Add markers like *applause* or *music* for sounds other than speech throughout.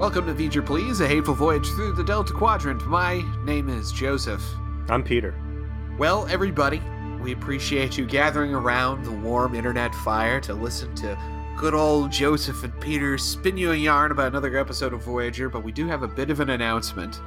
Welcome to Feature Please, a hateful voyage through the Delta Quadrant. My name is Joseph. I'm Peter. Well, everybody, we appreciate you gathering around the warm internet fire to listen to good old Joseph and Peter spin you a yarn about another episode of Voyager, but we do have a bit of an announcement.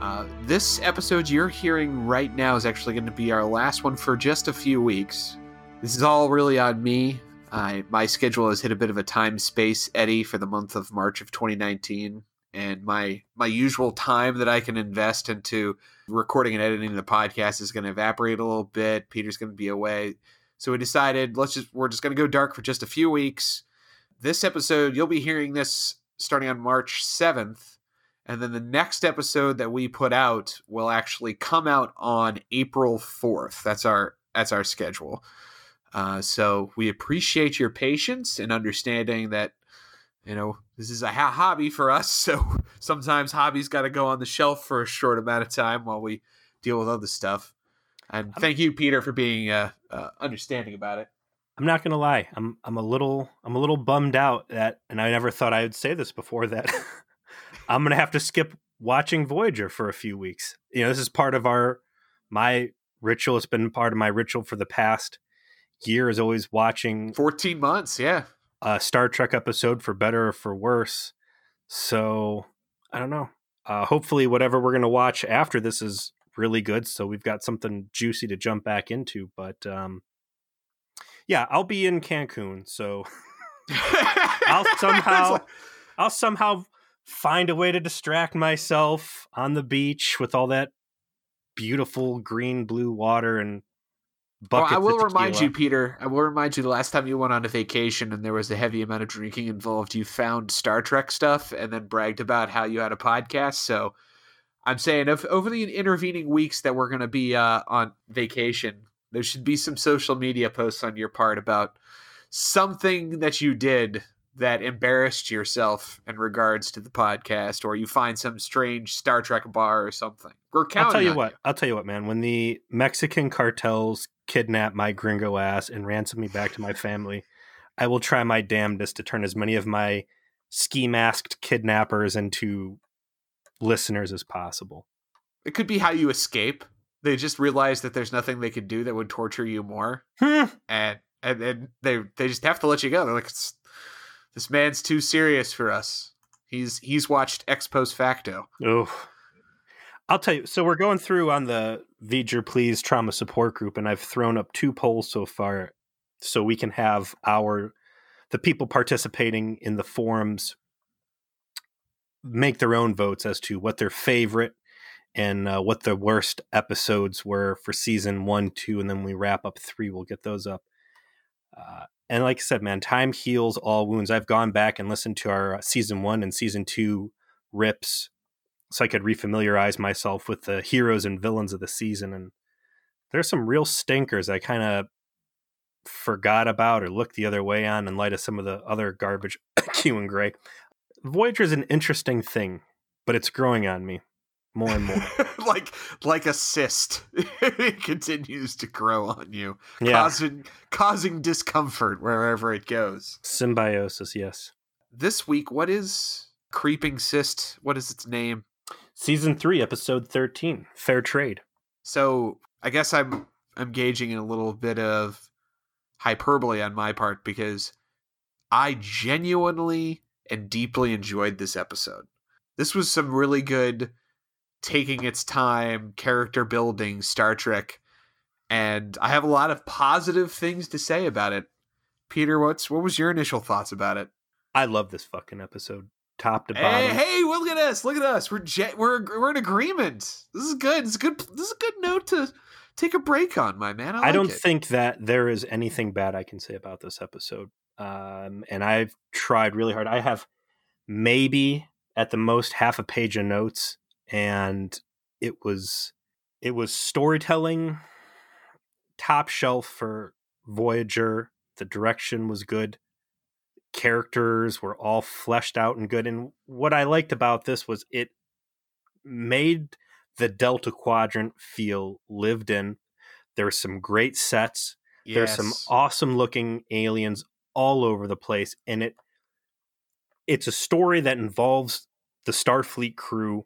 Uh, this episode you're hearing right now is actually going to be our last one for just a few weeks. This is all really on me. I, my schedule has hit a bit of a time space eddy for the month of March of 2019, and my my usual time that I can invest into recording and editing the podcast is going to evaporate a little bit. Peter's going to be away, so we decided let's just we're just going to go dark for just a few weeks. This episode you'll be hearing this starting on March 7th, and then the next episode that we put out will actually come out on April 4th. That's our that's our schedule. Uh, so we appreciate your patience and understanding that you know this is a ha- hobby for us. *laughs* So sometimes hobbies got to go on the shelf for a short amount of time while we deal with other stuff. And thank you, Peter, for being uh, uh, understanding about it. I'm not gonna lie. I'm I'm a little I'm a little bummed out that, and I never thought I would say this before that *laughs* I'm gonna have to skip watching Voyager for a few weeks. You know, this is part of our my ritual. It's been part of my ritual for the past year is always watching 14 months, yeah. A Star Trek episode for better or for worse. So I don't know. Uh, hopefully, whatever we're going to watch after this is really good. So we've got something juicy to jump back into. But um, yeah, I'll be in Cancun. So I'll *laughs* somehow, I'll somehow find a way to distract myself on the beach with all that beautiful green blue water and well, I will remind you, Peter. I will remind you the last time you went on a vacation and there was a heavy amount of drinking involved, you found Star Trek stuff and then bragged about how you had a podcast. So I'm saying if over the intervening weeks that we're going to be uh, on vacation, there should be some social media posts on your part about something that you did that embarrassed yourself in regards to the podcast, or you find some strange Star Trek bar or something. We're counting. I'll tell you what. You. I'll tell you what, man. When the Mexican cartels kidnap my gringo ass and ransom me back to my family, I will try my damnedest to turn as many of my ski masked kidnappers into listeners as possible. It could be how you escape. They just realize that there's nothing they could do that would torture you more, hmm. and and then they they just have to let you go. They're like, this man's too serious for us. He's he's watched ex post facto. Oh, I'll tell you. So we're going through on the V'ger Please trauma support group, and I've thrown up two polls so far, so we can have our the people participating in the forums make their own votes as to what their favorite and uh, what the worst episodes were for season one, two, and then we wrap up three. We'll get those up. Uh, and like I said, man, time heals all wounds. I've gone back and listened to our uh, season one and season two rips so I could refamiliarize myself with the heroes and villains of the season. And there's some real stinkers I kind of forgot about or looked the other way on in light of some of the other garbage *coughs* Q and Gray. Voyager is an interesting thing, but it's growing on me more and more. *laughs* like like a cyst. *laughs* it continues to grow on you, yeah. causing causing discomfort wherever it goes. Symbiosis, yes. This week, what is creeping cyst? What is its name? Season three, episode thirteen, Fair Trade. So I guess I'm I'm gauging in a little bit of hyperbole on my part because I genuinely and deeply enjoyed this episode. This was some really good taking its time, character building Star Trek, and I have a lot of positive things to say about it. Peter, what's what was your initial thoughts about it? I love this fucking episode, top to bottom. hey, hey look at us! Look at us! We're je- we're we're in agreement. This is good. It's good. This is a good note to take a break on, my man. I, I don't it. think that there is anything bad I can say about this episode. Um, and I've tried really hard. I have maybe at the most half a page of notes, and it was it was storytelling top shelf for Voyager. The direction was good. Characters were all fleshed out and good. And what I liked about this was it made the Delta Quadrant feel lived in. There were some great sets. There's some awesome looking aliens all over the place, and it it's a story that involves the Starfleet crew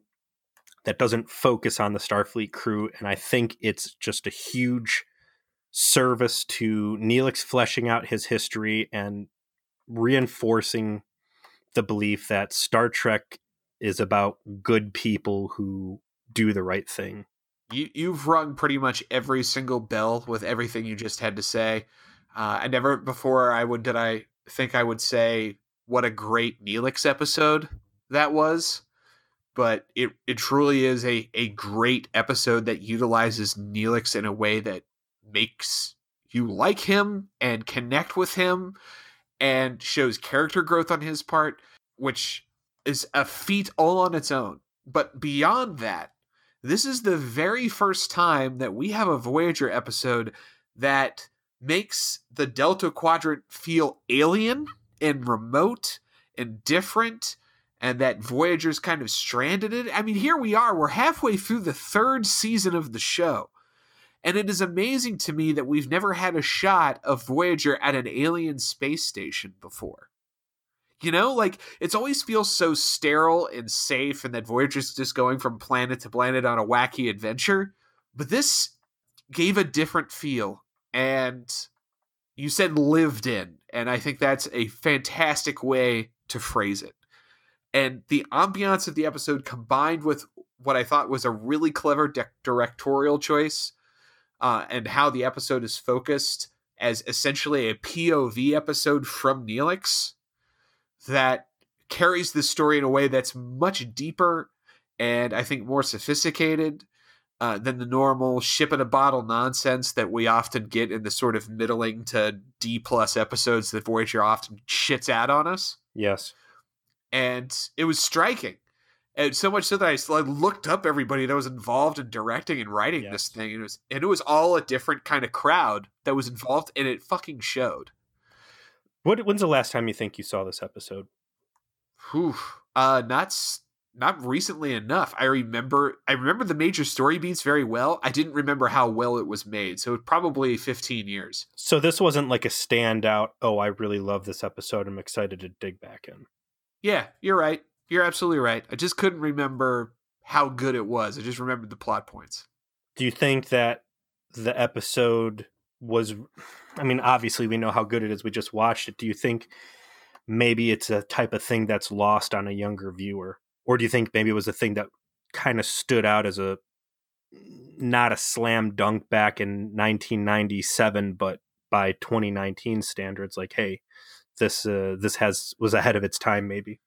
that doesn't focus on the Starfleet crew. And I think it's just a huge service to Neelix fleshing out his history and reinforcing the belief that Star Trek is about good people who do the right thing. You you've rung pretty much every single bell with everything you just had to say. Uh, I never before I would did I think I would say what a great Neelix episode that was, but it it truly is a a great episode that utilizes Neelix in a way that makes you like him and connect with him and shows character growth on his part, which is a feat all on its own. But beyond that, this is the very first time that we have a Voyager episode that makes the Delta Quadrant feel alien and remote and different and that Voyager's kind of stranded it. I mean, here we are. We're halfway through the third season of the show. And it is amazing to me that we've never had a shot of Voyager at an alien space station before. You know, like it's always feels so sterile and safe, and that Voyager's just going from planet to planet on a wacky adventure. But this gave a different feel, and you said lived in, and I think that's a fantastic way to phrase it. And the ambiance of the episode combined with what I thought was a really clever de- directorial choice uh, and how the episode is focused as essentially a POV episode from Neelix that carries the story in a way that's much deeper and I think more sophisticated uh, than the normal ship in a bottle nonsense that we often get in the sort of middling to D plus episodes that Voyager often shits out on us. Yes. And it was striking and so much so that I like, looked up everybody that was involved in directing and writing yes. this thing, and it was and it was all a different kind of crowd that was involved, and it fucking showed. What? When's the last time you think you saw this episode? Whew. Uh, not not recently enough. I remember I remember the major story beats very well. I didn't remember how well it was made. So probably 15 years. So this wasn't like a standout, oh, I really love this episode. I'm excited to dig back in. Yeah, you're right. You're absolutely right. I just couldn't remember how good it was. I just remembered the plot points. Do you think that the episode was I mean, obviously we know how good it is. We just watched it. Do you think maybe it's a type of thing that's lost on a younger viewer? Or do you think maybe it was a thing that kind of stood out as a not a slam dunk back in 1997 but by 2019 standards like hey this uh, this has was ahead of its time maybe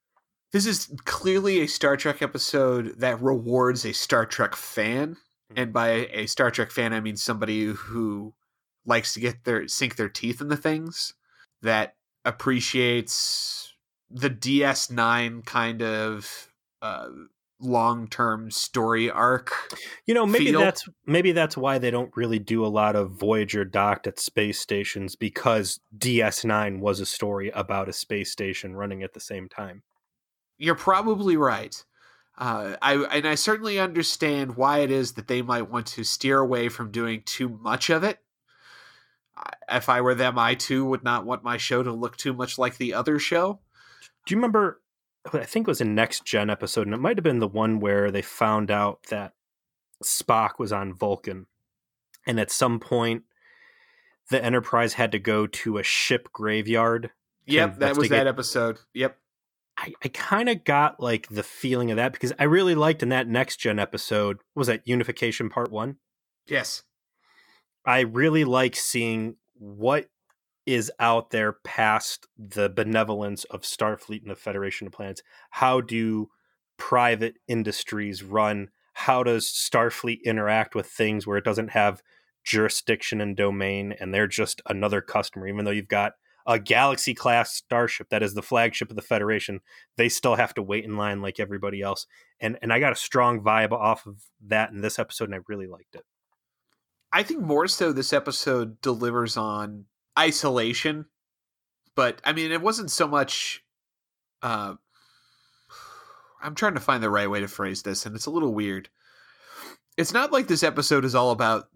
this is clearly a Star Trek episode that rewards a Star Trek fan. Hmm. And by a Star Trek fan, I mean somebody who likes to get their sink their teeth in the things, that appreciates the DS9 kind of uh, long-term story arc. You know, maybe feel. that's maybe that's why they don't really do a lot of Voyager docked at space stations because DS9 was a story about a space station running at the same time you're probably right. Uh, I and I certainly understand why it is that they might want to steer away from doing too much of it. If I were them, I too would not want my show to look too much like the other show. Do you remember? I think it was a next gen episode, and it might have been the one where they found out that Spock was on Vulcan, and at some point, the Enterprise had to go to a ship graveyard. Yep, that was that episode. Yep. I, I kind of got like the feeling of that because I really liked in that next gen episode was that Unification Part One. Yes, I really like seeing what is out there past the benevolence of Starfleet and the Federation of Planets. How do private industries run? How does Starfleet interact with things where it doesn't have jurisdiction and domain and they're just another customer, even though you've got a Galaxy class starship that is the flagship of the Federation, they still have to wait in line like everybody else. And and I got a strong vibe off of that in this episode, and I really liked it. I think more so this episode delivers on isolation, but I mean it wasn't so much. Uh, *sighs* I'm trying to find the right way to phrase this, and it's a little weird. It's not like this episode is all about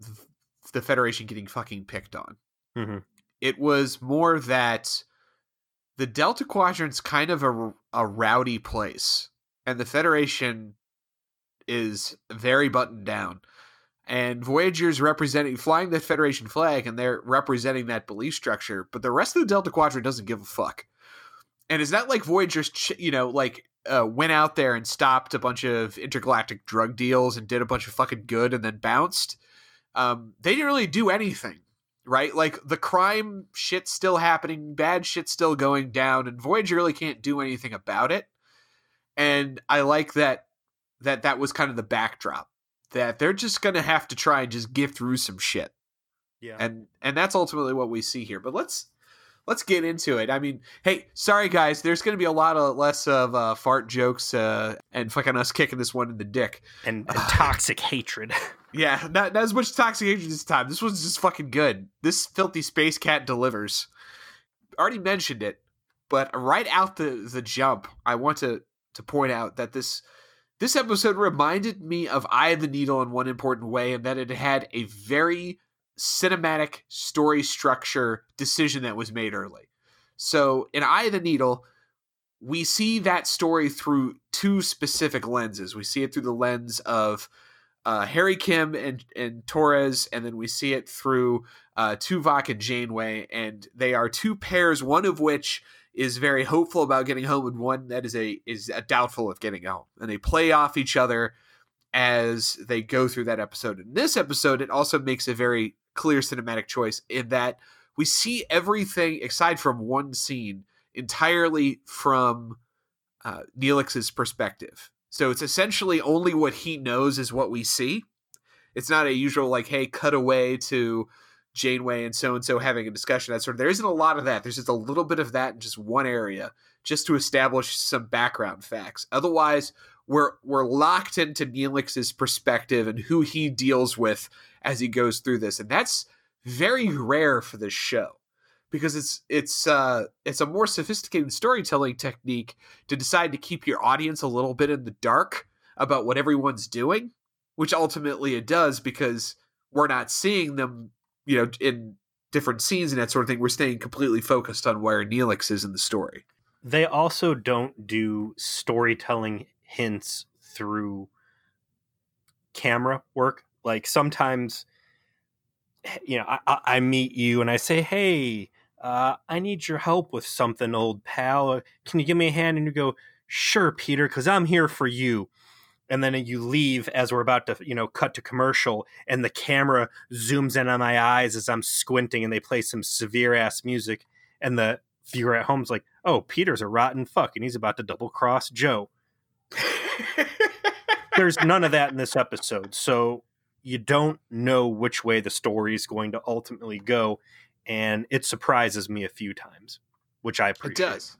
the Federation getting fucking picked on. Mm-hmm it was more that the Delta Quadrant's kind of a, a rowdy place, and the Federation is very buttoned down. And Voyager's representing flying the Federation flag, and they're representing that belief structure. But the rest of the Delta Quadrant doesn't give a fuck. And it's not like Voyager's, you know, like uh, went out there and stopped a bunch of intergalactic drug deals and did a bunch of fucking good and then bounced. Um, they didn't really do anything, right? Like the crime shit's still happening, bad shit's still going down, and Voyager really can't do anything about it. And I like that that that was kind of the backdrop that they're just gonna have to try and just get through some shit. Yeah. And and that's ultimately what we see here. But let's let's get into it. I mean, hey, sorry guys, there's going to be a lot of less of uh, fart jokes uh, and fucking us kicking this one in the dick and, *sighs* and toxic hatred. *laughs* Yeah, not, not as much toxic hatred this time. This one's just fucking good. This filthy space cat delivers. Already mentioned it, but right out the the jump, I want to to point out that this this episode reminded me of Eye of the Needle in one important way, and that it had a very cinematic story structure decision that was made early. So in Eye of the Needle, we see that story through two specific lenses. We see it through the lens of uh, Harry Kim and and Torres, and then we see it through uh, Tuvok and Janeway, and they are two pairs. One of which is very hopeful about getting home, and one that is a is a doubtful of getting home, and they play off each other as they go through that episode. In this episode, it also makes a very clear cinematic choice in that we see everything aside from one scene entirely from uh, Neelix's perspective. So it's essentially only what he knows is what we see. It's not a usual like, hey, cut away to Janeway and so and so having a discussion. That sort of there isn't a lot of that. There's just a little bit of that in just one area, just to establish some background facts. Otherwise, we're we're locked into Neelix's perspective and who he deals with as he goes through this, and that's very rare for this show because it's it's uh it's a more sophisticated storytelling technique to decide to keep your audience a little bit in the dark about what everyone's doing, which ultimately it does because we're not seeing them, you know, in different scenes and that sort of thing. We're staying completely focused on where Neelix is in the story. They also don't do storytelling hints through camera work. Like sometimes, you know, I, I meet you and I say, "Hey, uh, I need your help with something, old pal. Uh, can you give me a hand?" And you go, "Sure, Peter, because I'm here for you." And then you leave as we're about to, you know, cut to commercial, and the camera zooms in on my eyes as I'm squinting, and they play some severe ass music, and the viewer at home's like, "Oh, Peter's a rotten fuck, and he's about to double cross Joe." *laughs* There's none of that in this episode. So you don't know which way the story is going to ultimately go. And it surprises me a few times, which I appreciate. It does.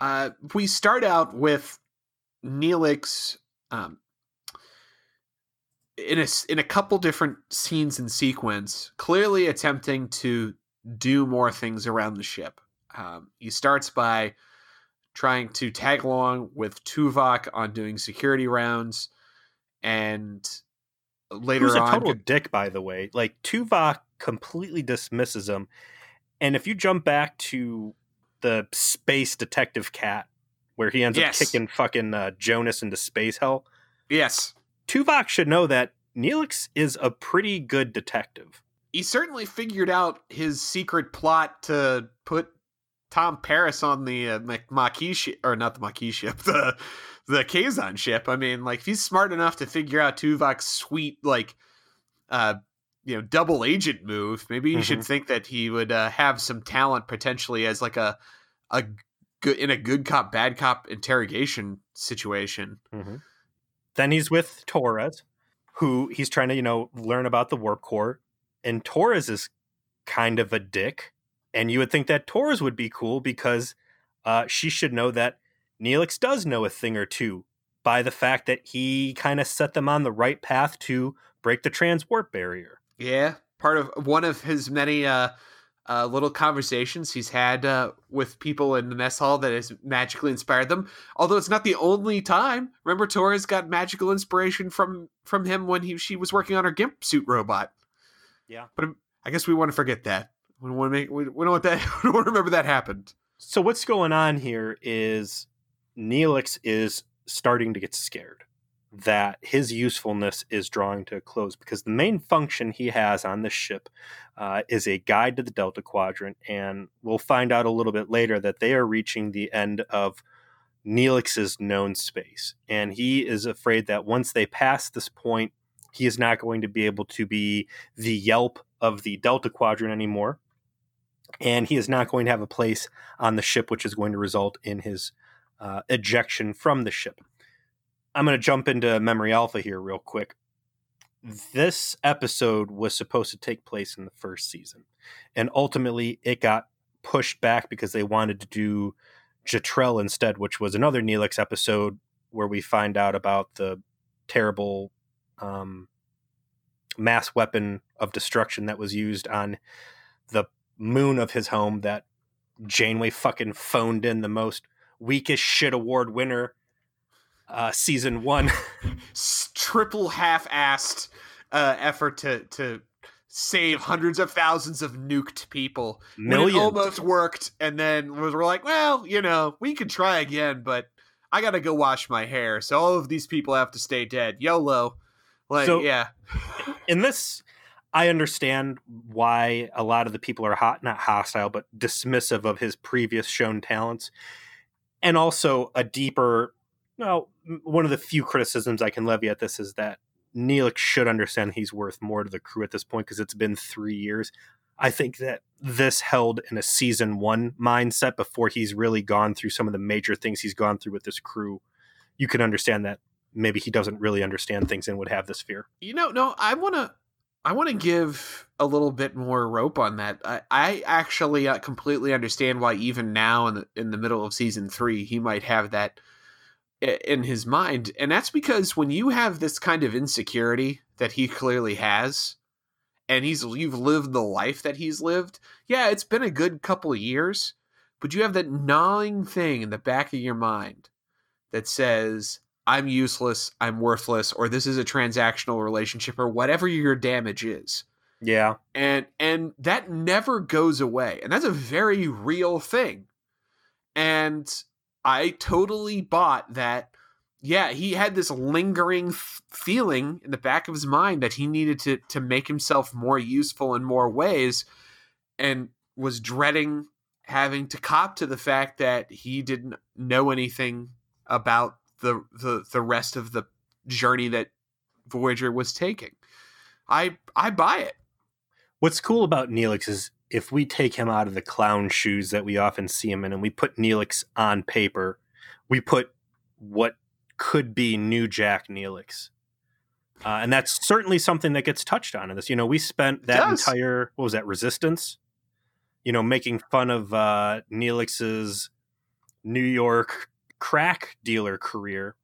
Uh, we start out with Neelix um, in a in a couple different scenes and sequence, clearly attempting to do more things around the ship. Um, he starts by trying to tag along with Tuvok on doing security rounds, and later Who's a on, total dick, by the way. Like Tuvok completely dismisses him, and if you jump back to the space detective cat, where he ends Yes. up kicking fucking uh, Jonas into space hell, yes, Tuvok should know that Neelix is a pretty good detective. he certainly figured out his secret plot to put Tom Paris on the uh, Maquis ship, or not the Maquis ship, *laughs* the the Kazon ship. I mean, like if he's smart enough to figure out Tuvok's sweet like uh you know double agent move, maybe you should think that he would uh, have some talent potentially as like a a good in a good cop bad cop interrogation situation. Then he's with Torres, who he's trying to, you know, learn about the warp core. And Torres is kind of a dick. And you would think that Torres would be cool because uh, she should know that Neelix does know a thing or two by the fact that he kind of set them on the right path to break the transwarp barrier. Yeah, part of one of his many uh, uh, little conversations he's had uh, with people in the mess hall that has magically inspired them. Although it's not the only time. Remember, Torres got magical inspiration from from him when he she was working on her gimp suit robot. Yeah. but um, I guess we want to forget that. We don't want to make we, we don't want that. *laughs* We don't want to remember that happened. So what's going on here is Neelix is starting to get scared that his usefulness is drawing to a close because the main function he has on the ship uh, is a guide to the Delta Quadrant, and we'll find out a little bit later that they are reaching the end of Neelix's known space, and he is afraid that once they pass this point, he is not going to be able to be the Yelp of the Delta Quadrant anymore, and he is not going to have a place on the ship, which is going to result in his uh, ejection from the ship. I'm going to jump into Memory Alpha here real quick. This episode was supposed to take place in the first season, and ultimately it got pushed back because they wanted to do Jetrel instead, which was another Neelix episode where we find out about the terrible um, mass weapon of destruction that was used on the moon of his home that Janeway fucking phoned in the most weakest shit award winner uh, season one. *laughs* Triple half-assed uh, effort to to save hundreds of thousands of nuked people. Millions. almost worked, and then we're like, well, you know, we could try again, but I gotta go wash my hair, so all of these people have to stay dead. YOLO. Like, so, yeah. *sighs* in this, I understand why a lot of the people are hot, not hostile, but dismissive of his previous shown talents, and also a deeper well, one of the few criticisms I can levy at this is that Neelix should understand he's worth more to the crew at this point because it's been three years. I think that this held in a season one mindset before he's really gone through some of the major things he's gone through with this crew. You can understand that maybe he doesn't really understand things and would have this fear. You know, no, I want to. I want to give a little bit more rope on that. I, I actually uh, completely understand why even now in the in the middle of season three he might have that in his mind and that's because when you have this kind of insecurity that he clearly has and he's you've lived the life that he's lived yeah it's been a good couple of years but you have that gnawing thing in the back of your mind that says i'm useless i'm worthless or this is a transactional relationship or whatever your damage is yeah and and that never goes away and that's a very real thing and I totally bought that. Yeah, he had this lingering f- feeling in the back of his mind that he needed to to make himself more useful in more ways, and was dreading having to cop to the fact that he didn't know anything about the the, the rest of the journey that Voyager was taking. I I buy it. What's cool about Neelix is if we take him out of the clown shoes that we often see him in and we put Neelix on paper, we put what could be new Jack Neelix. Uh, and that's certainly something that gets touched on in this. You know, we spent that entire what was that resistance? You know, making fun of uh, Neelix's New York crack dealer career,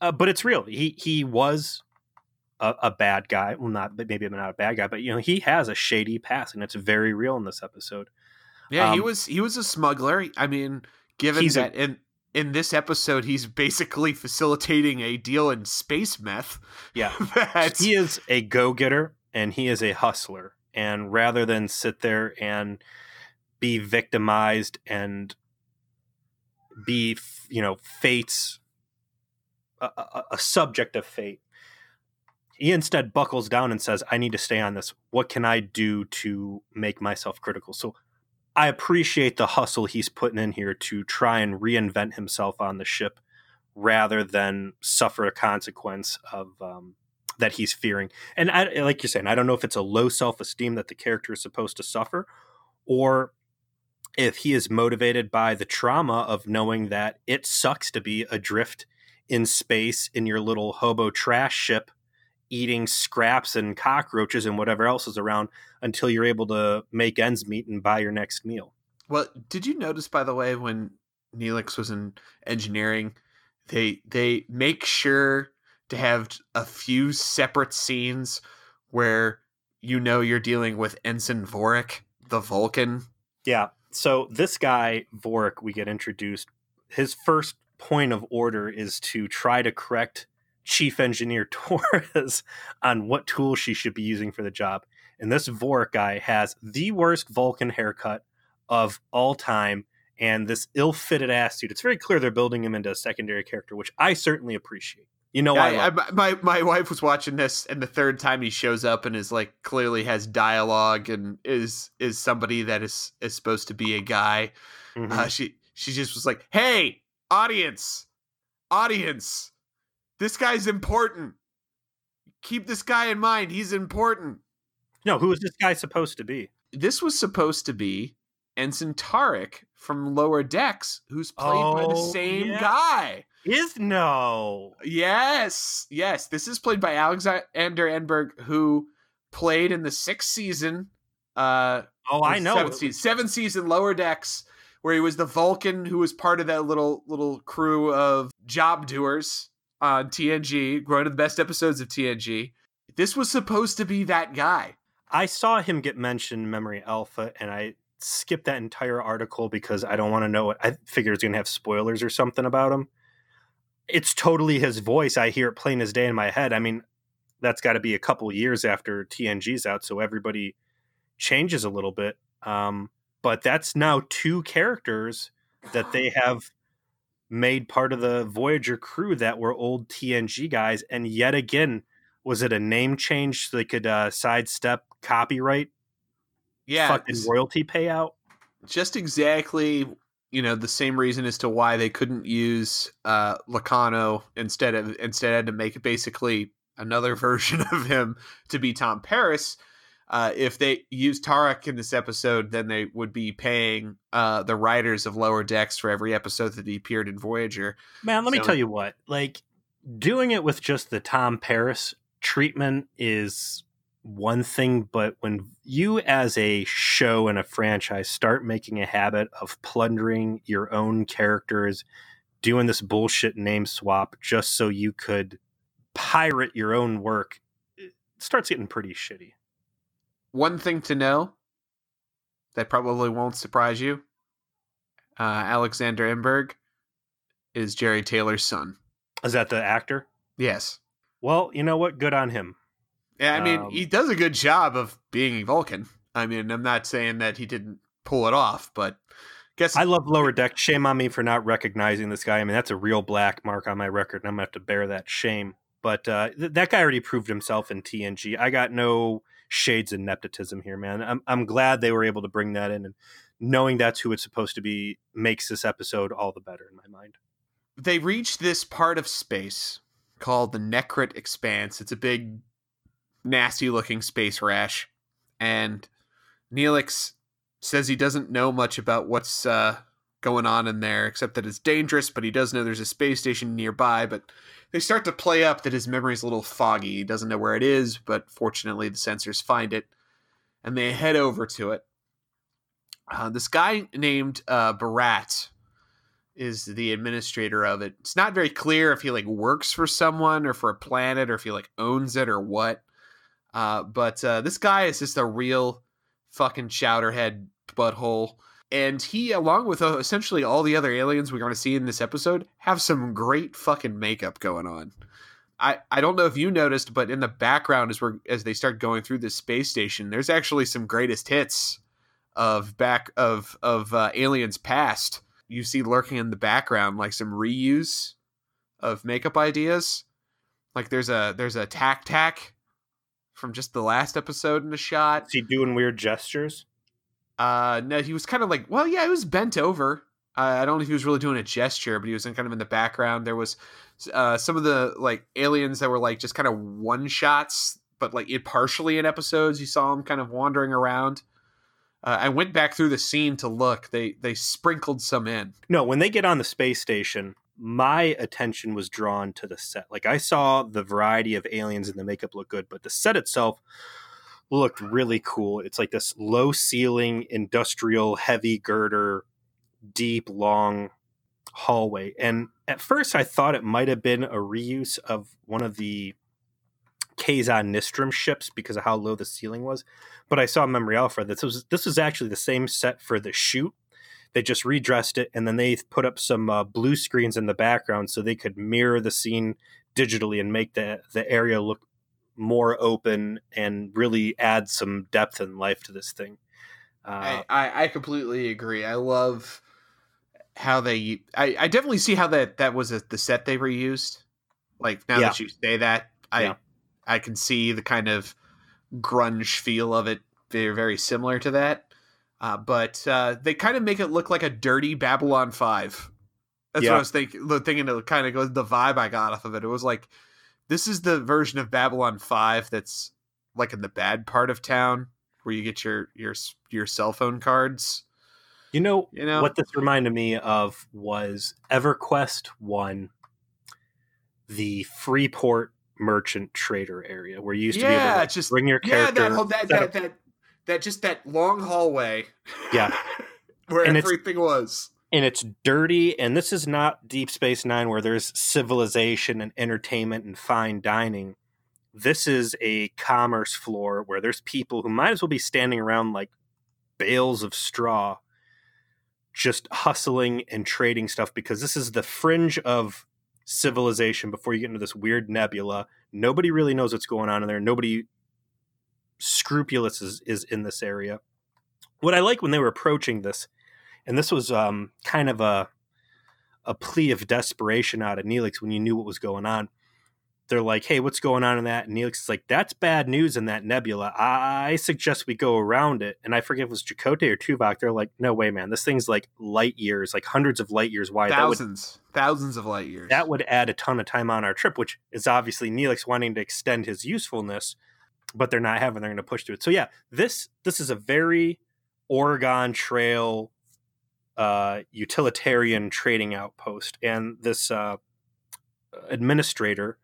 uh, but it's real. He he was a, a, bad guy. Well, not maybe not a bad guy, but you know he has a shady past, and it's very real in this episode. Yeah, um, he was he was a smuggler. I mean, given that a, in in this episode he's basically facilitating a deal in space meth. Yeah, *laughs* he is a go getter and he is a hustler. And rather than sit there and be victimized and be you know fate's a, a, a subject of fate he instead buckles down and says, I need to stay on this. What can I do to make myself critical? So I appreciate the hustle he's putting in here to try and reinvent himself on the ship rather than suffer a consequence of um, that he's fearing. And I, like you're saying, I don't know if it's a low self esteem that the character is supposed to suffer or if he is motivated by the trauma of knowing that it sucks to be adrift in space in your little hobo trash ship eating scraps and cockroaches and whatever else is around until you're able to make ends meet and buy your next meal. Well, did you notice by the way when Neelix was in engineering, they they make sure to have a few separate scenes where you know you're dealing with Ensign Vorik, the Vulcan. Yeah. So this guy Vorik, we get introduced. His first point of order is to try to correct chief engineer *laughs* Torres on what tools she should be using for the job. And this Vorik guy has the worst Vulcan haircut of all time and this ill-fitted ass suit. It's very clear they're building him into a secondary character, which I certainly appreciate. You know, I, I, I, my my wife was watching this, and the third time he shows up and is like clearly has dialogue and is is somebody that is is supposed to be a guy. Mm-hmm. Uh, she she just was like, "Hey, audience, audience, this guy's important. Keep this guy in mind. He's important." No, who is this guy supposed to be? This was supposed to be Ensign Taurik from Lower Decks, who's played oh, by the oh, same yeah. guy. Is no. Yes, yes. This is played by Alexander Enberg, who played in the sixth season. Uh, oh, I know. Seventh season, seventh season, Lower Decks, where he was the Vulcan who was part of that little little crew of job doers on TNG, one of the best episodes of TNG. This was supposed to be that guy. I saw him get mentioned in Memory Alpha, and I skipped that entire article because I don't want to know it. I figured it's going to have spoilers or something about him it's totally his voice. I hear it plain as day in my head. I mean, that's got to be a couple years after TNG's out, so everybody changes a little bit. Um, but that's now two characters that they have made part of the Voyager crew that were old TNG guys, and yet again, was it a name change so they could uh, sidestep copyright? Yeah, fucking royalty payout. Just exactly you know the same reason as to why they couldn't use uh Locarno instead of instead had to make basically another *laughs* version of him to be Tom Paris. Uh, if they used Taurik in this episode, then they would be paying uh, the writers of Lower Decks for every episode that he appeared in Voyager. Man, let so, me tell you what, like doing it with just the Tom Paris treatment is one thing, but when you as a show and a franchise start making a habit of plundering your own characters, doing this bullshit name swap just so you could pirate your own work, it starts getting pretty shitty. One thing to know that probably won't surprise you uh, Alexander Enberg is Jeri Taylor's son. Is that the actor? Yes. Well, you know what? Good on him. Yeah, I mean, um, he does a good job of being Vulcan. I mean, I'm not saying that he didn't pull it off, but guess I love Lower Deck. Shame on me for not recognizing this guy. I mean, that's a real black mark on my record, and I'm gonna have to bear that shame. But uh, th- that guy already proved himself in TNG. I got no shades of nepotism here, man. I'm I'm glad they were able to bring that in, and knowing that's who it's supposed to be makes this episode all the better in my mind. They reach this part of space called the Nekrit Expanse. It's a big nasty looking space rash. And Neelix says he doesn't know much about what's uh, going on in there, except that it's dangerous, but he does know there's a space station nearby. But they start to play up that his memory's a little foggy. He doesn't know where it is, but fortunately the sensors find it. And they head over to it. Uh, this guy named uh, Bahrat is the administrator of it. It's not very clear if he like works for someone or for a planet or if he like owns it or what. Uh, but uh, this guy is just a real fucking chowderhead butthole. And he, along with uh, essentially all the other aliens we're going to see in this episode, have some great fucking makeup going on. I, I don't know if you noticed, but in the background as we're as they start going through this space station, there's actually some greatest hits of back of of uh, aliens past. You see lurking in the background like some reuse of makeup ideas. Like there's a there's a tac tac from just the last episode in the shot. Is he doing weird gestures? Uh, no, he was kind of like, well, yeah, he was bent over. Uh, I don't know if he was really doing a gesture, but he was in kind of in the background. There was uh, some of the like aliens that were like just kind of one shots, but like it partially in episodes. You saw him kind of wandering around. Uh, I went back through the scene to look. They they sprinkled some in. No, when they get on the space station, my attention was drawn to the set. Like I saw the variety of aliens and the makeup look good, but the set itself looked really cool. It's like this low ceiling, industrial, heavy girder, deep, long hallway. And at first I thought it might have been a reuse of one of the Kazon Nistrim ships because of how low the ceiling was. But I saw Memory Alpha. This was this was actually the same set for the shoot they just redressed it and then they put up some uh, blue screens in the background so they could mirror the scene digitally and make the the area look more open and really add some depth and life to this thing. Uh, I, I, I completely agree. I love how they. I, I definitely see how that that was a, the set they reused. Like now Yeah. that you say that, I Yeah. I can see the kind of grunge feel of it. They're very similar to that, uh, but uh, they kind of make it look like a dirty Babylon Five. That's what I was thinking. the Thinking it kind of goes the vibe I got off of it. It was like this is the version of Babylon Five that's like in the bad part of town where you get your your your cell phone cards. You know, You know what this reminded me of was EverQuest One, the Freeport merchant trader area where you used to be able yeah, to just bring your yeah, character. that whole that, that that that just that long hallway. Yeah. *laughs* where And everything was. and it's dirty and this is not deep space nine where there's civilization and entertainment and fine dining this is a commerce floor where there's people who might as well be standing around like bales of straw just hustling and trading stuff because this is the fringe of civilization before you get into this weird nebula nobody really knows what's going on in there nobody scrupulous is, is in this area what i like when they were approaching this and this was um, kind of a a plea of desperation out of Neelix when you knew what was going on. They're like, "Hey, what's going on in that?" And Neelix is like, "That's bad news in that nebula. I suggest we go around it." And I forget if it was Chakotay or Tuvok. They're like, "No way, man! This thing's like light years, like hundreds of light years wide. That would Thousands, thousands of light years. that would add a ton of time on our trip, which is obviously Neelix wanting to extend his usefulness, but they're not having. They're going to push through it. So yeah, this this is a very Oregon Trail uh, utilitarian trading outpost, and this uh, administrator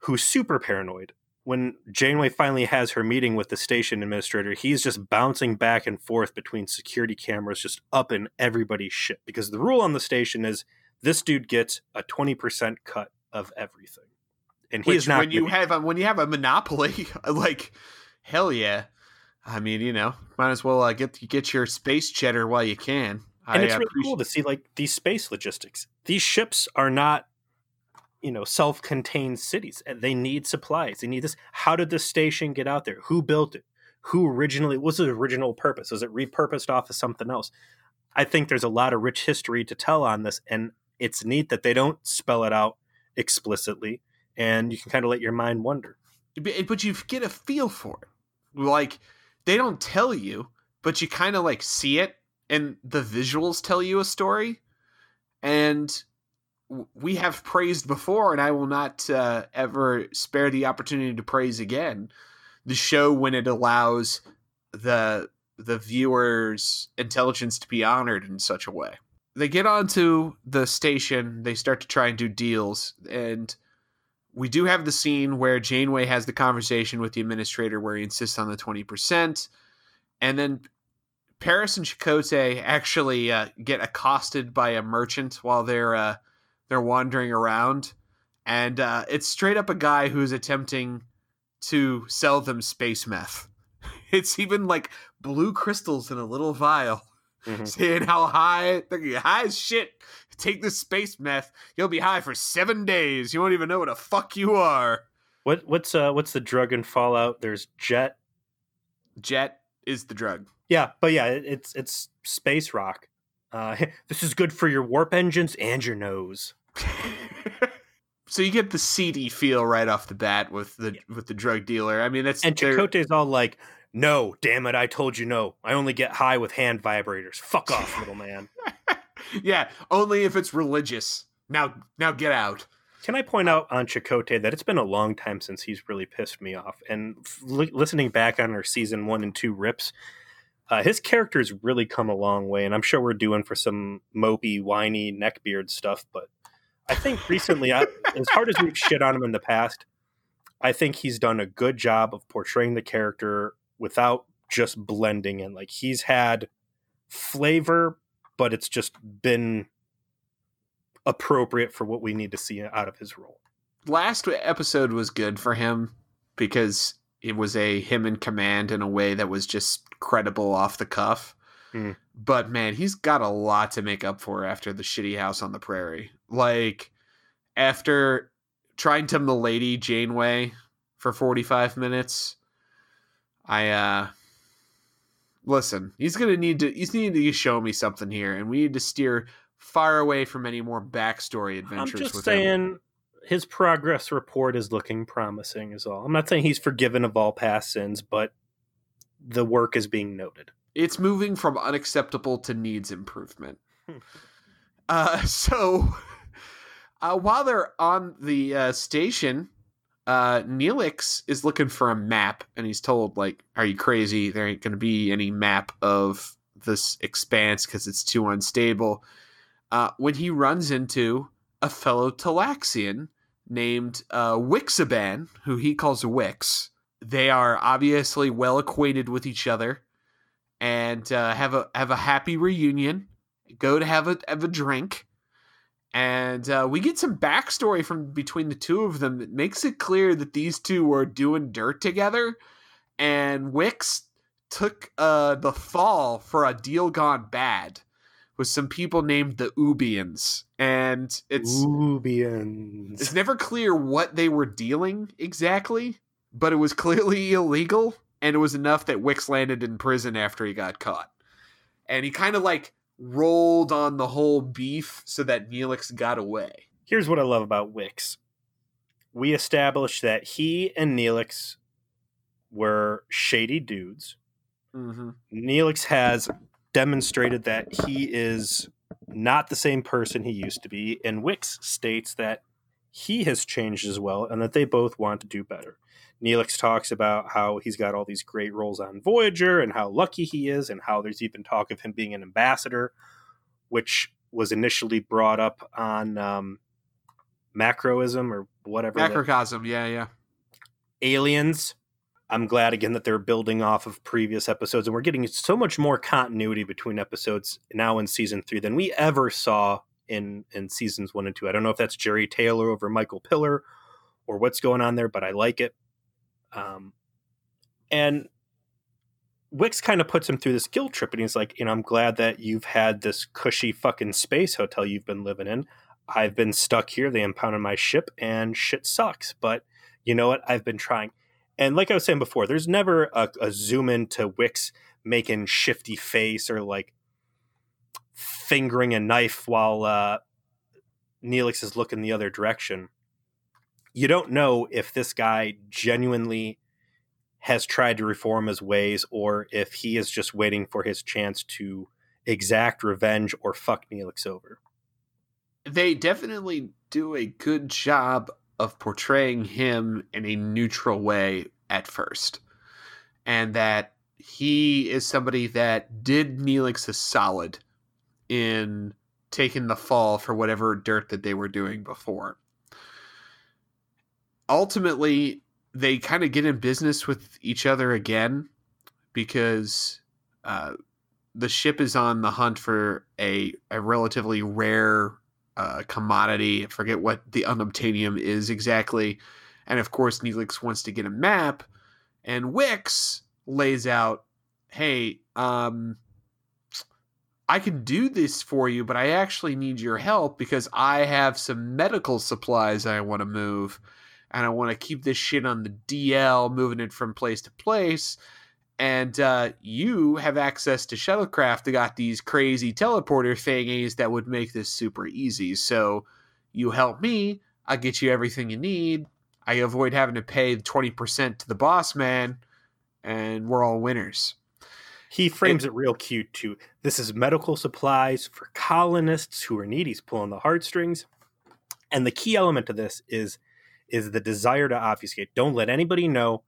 who's super paranoid. When Janeway finally has her meeting with the station administrator, he's just bouncing back and forth between security cameras, just up in everybody's shit. Because the rule on the station is this dude gets a 20% cut of everything. And he Which, is not when you have a, when you have a monopoly, *laughs* like hell yeah. I mean, you know, might as well uh, get get your space cheddar while you can. and I it's really cool to see like these space logistics. These ships are not, you know, self-contained cities. They need supplies. They need this. How did this station get out there? Who built it? Who originally? What's the original purpose? Was it repurposed off of something else? I think there's a lot of rich history to tell on this, and it's neat that they don't spell it out explicitly, and you can kind of let your mind wander. But you get a feel for it. Like they don't tell you, but you kind of like see it, and the visuals tell you a story. And we have praised before, and I will not uh, ever spare the opportunity to praise again. The show when it allows the the viewer's intelligence to be honored in such a way. They get onto the station, they start to try and do deals, and we do have the scene where Janeway has the conversation with the administrator where he insists on the 20%. And then Paris and Chakotay actually uh, get accosted by a merchant while they're uh, they're wandering around. And uh, it's straight up a guy who's attempting to sell them space meth. *laughs* It's even like blue crystals in a little vial Mhm. saying how high, high as shit. Take this space meth. You'll be high for seven days. You won't even know what the fuck you are. What what's uh what's the drug in Fallout? There's jet. Jet is the drug. Yeah, but yeah, it, it's it's space rock. Uh, *laughs* this is good for your warp engines and your nose. *laughs* so you get the seedy feel right off the bat with the with the drug dealer. I mean, that's And Chakotay's all like, "No, damn it! I told you no. I only get high with hand vibrators. Fuck off, *laughs* little man." yeah, only if it's religious. Now, now get out. Can I point out on Chakotay that it's been a long time since he's really pissed me off? And li- listening back on our season one and two rips, uh, his character's really come a long way. And I'm sure we're doing for some mopey, whiny neckbeard stuff. But I think recently, I, *laughs* as hard as we've shit on him in the past, I think he's done a good job of portraying the character without just blending in. Like he's had flavor, but it's just been appropriate for what we need to see out of his role. Last episode was good for him because it was a him in command in a way that was just credible off the cuff. Hmm. But man, he's got a lot to make up for after the shitty house on the prairie. Like after trying to milady Janeway for 45 minutes, I uh listen, he's gonna need to he's needing to show me something here, and we need to steer far away from any more backstory adventures. I'm just with saying him. his progress report is looking promising. Is all. I'm not saying he's forgiven of all past sins, but the work is being noted. it's moving from unacceptable to needs improvement. Hmm. uh, *laughs* so uh, while they're on the uh, station, uh, Neelix is looking for a map, and he's told, like, "Are you crazy? There ain't to be any map of this expanse because it's too unstable." Uh, when he runs into a fellow Talaxian named uh, Wixiban, who he calls Wix. They are obviously well acquainted with each other and uh, have a have a happy reunion. Go to have a have a drink, and uh, we get some backstory from between the two of them that makes it clear that these two were doing dirt together, and Wix took uh, the fall for a deal gone bad with some people named the Ubians, and it's Ubians. it's never clear what they were dealing exactly, but it was clearly *laughs* illegal, and it was enough that Wix landed in prison after he got caught. And he kind of like rolled on the whole beef so that Neelix got away. Here's what I love about Wix. We established that he and Neelix were shady dudes. Mm-hmm. Neelix has demonstrated that he is not the same person he used to be, and Wix states that he has changed as well and that they both want to do better. Neelix talks about how he's got all these great roles on Voyager and how lucky he is, and how there's even talk of him being an ambassador, which was initially brought up on um, macroism or whatever. Macrocosm, yeah, yeah. aliens i'm glad again that they're building off of previous episodes and we're getting so much more continuity between episodes now in season three than we ever saw in in seasons one and two i don't know if that's Jeri Taylor over Michael Piller or what's going on there but i like it um and wix kind of puts him through this guilt trip and he's like you know i'm glad that you've had this cushy fucking space hotel you've been living in i've been stuck here they impounded my ship and shit sucks but you know what? I've been trying. And like I was saying before, there's never a, a zoom into Wix making shifty face or like fingering a knife while uh, Neelix is looking the other direction. You don't know if this guy genuinely has tried to reform his ways or if he is just waiting for his chance to exact revenge or fuck Neelix over. They definitely do a good job of portraying him in a neutral way at first. And that he is somebody that did Neelix a solid in taking the fall for whatever dirt that they were doing before. Ultimately, they kind of get in business with each other again because uh, the ship is on the hunt for a, a relatively rare uh, commodity. I forget what the unobtainium is exactly. And of course, Neelix wants to get a map, and Wix lays out, "Hey, um, I can do this for you, but I actually need your help because I have some medical supplies I want to move, and I want to keep this shit on the DL, moving it from place to place." And uh, you have access to shuttlecraft that got these crazy teleporter thingies that would make this super easy. So you help me, I get you everything you need. I avoid having to pay 20% to the boss man, and we're all winners. He frames it, real cute too. This is medical supplies for colonists who are needy. He's pulling the heartstrings. And the key element of this is is the desire to obfuscate. Don't let anybody know.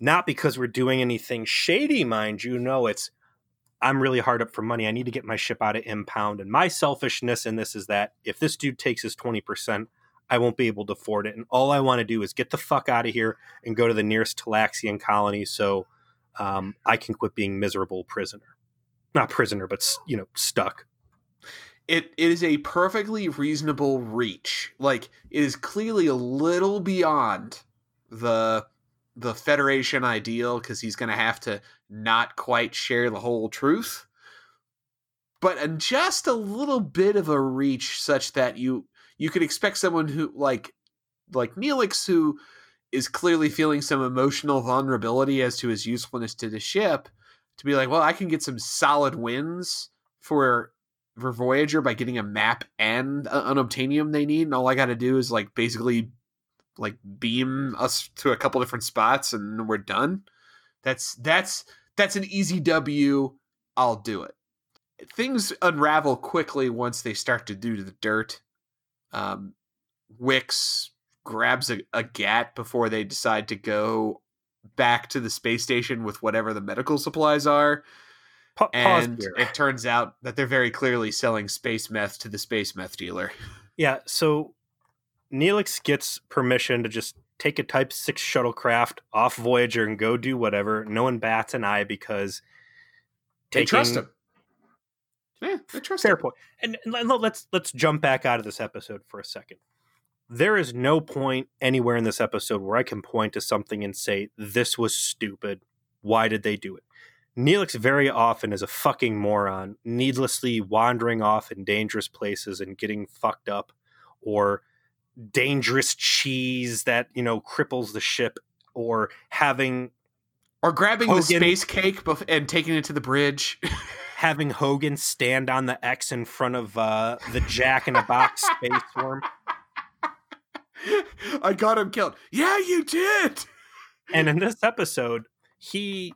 Not because we're doing anything shady, mind you. No, it's I'm really hard up for money. I need to get my ship out of impound. And my selfishness in this is that if this dude takes his 20%, I won't be able to afford it. And all I want to do is get the fuck out of here and go to the nearest Talaxian colony so um, I can quit being miserable prisoner. Not prisoner, but you know, stuck. It it is a perfectly reasonable reach. Like it is clearly a little beyond the the Federation ideal because he's going to have to not quite share the whole truth, but just a little bit of a reach such that you you could expect someone who like like Neelix who is clearly feeling some emotional vulnerability as to his usefulness to the ship to be like, well, I can get some solid wins for for Voyager by getting a map and an unobtainium they need, and all I got to do is like basically like beam us to a couple different spots, and we're done. That's that's that's an easy W. I'll do it. Things unravel quickly once they start to do to the dirt. Um, Wix grabs a, a gat before they decide to go back to the space station with whatever the medical supplies are. Pa- and it turns out that they're very clearly selling space meth to the space meth dealer. *laughs* Yeah, so Neelix gets permission to just take a Type 6 shuttlecraft off Voyager and go do whatever. No one bats an eye because they trust him. Yeah, they trust fair him. point. And, and let's let's jump back out of this episode for a second. There is no point anywhere in this episode where I can point to something and say this was stupid. Why did they do it? Neelix very often is a fucking moron, needlessly wandering off in dangerous places and getting fucked up, or dangerous cheese that you know cripples the ship, or having or grabbing Hogan, the space cake and taking it to the bridge. *laughs* having Hogan stand on the X in front of uh, the Jack in a Box space worm. I got him killed. Yeah, you did. And in this episode, he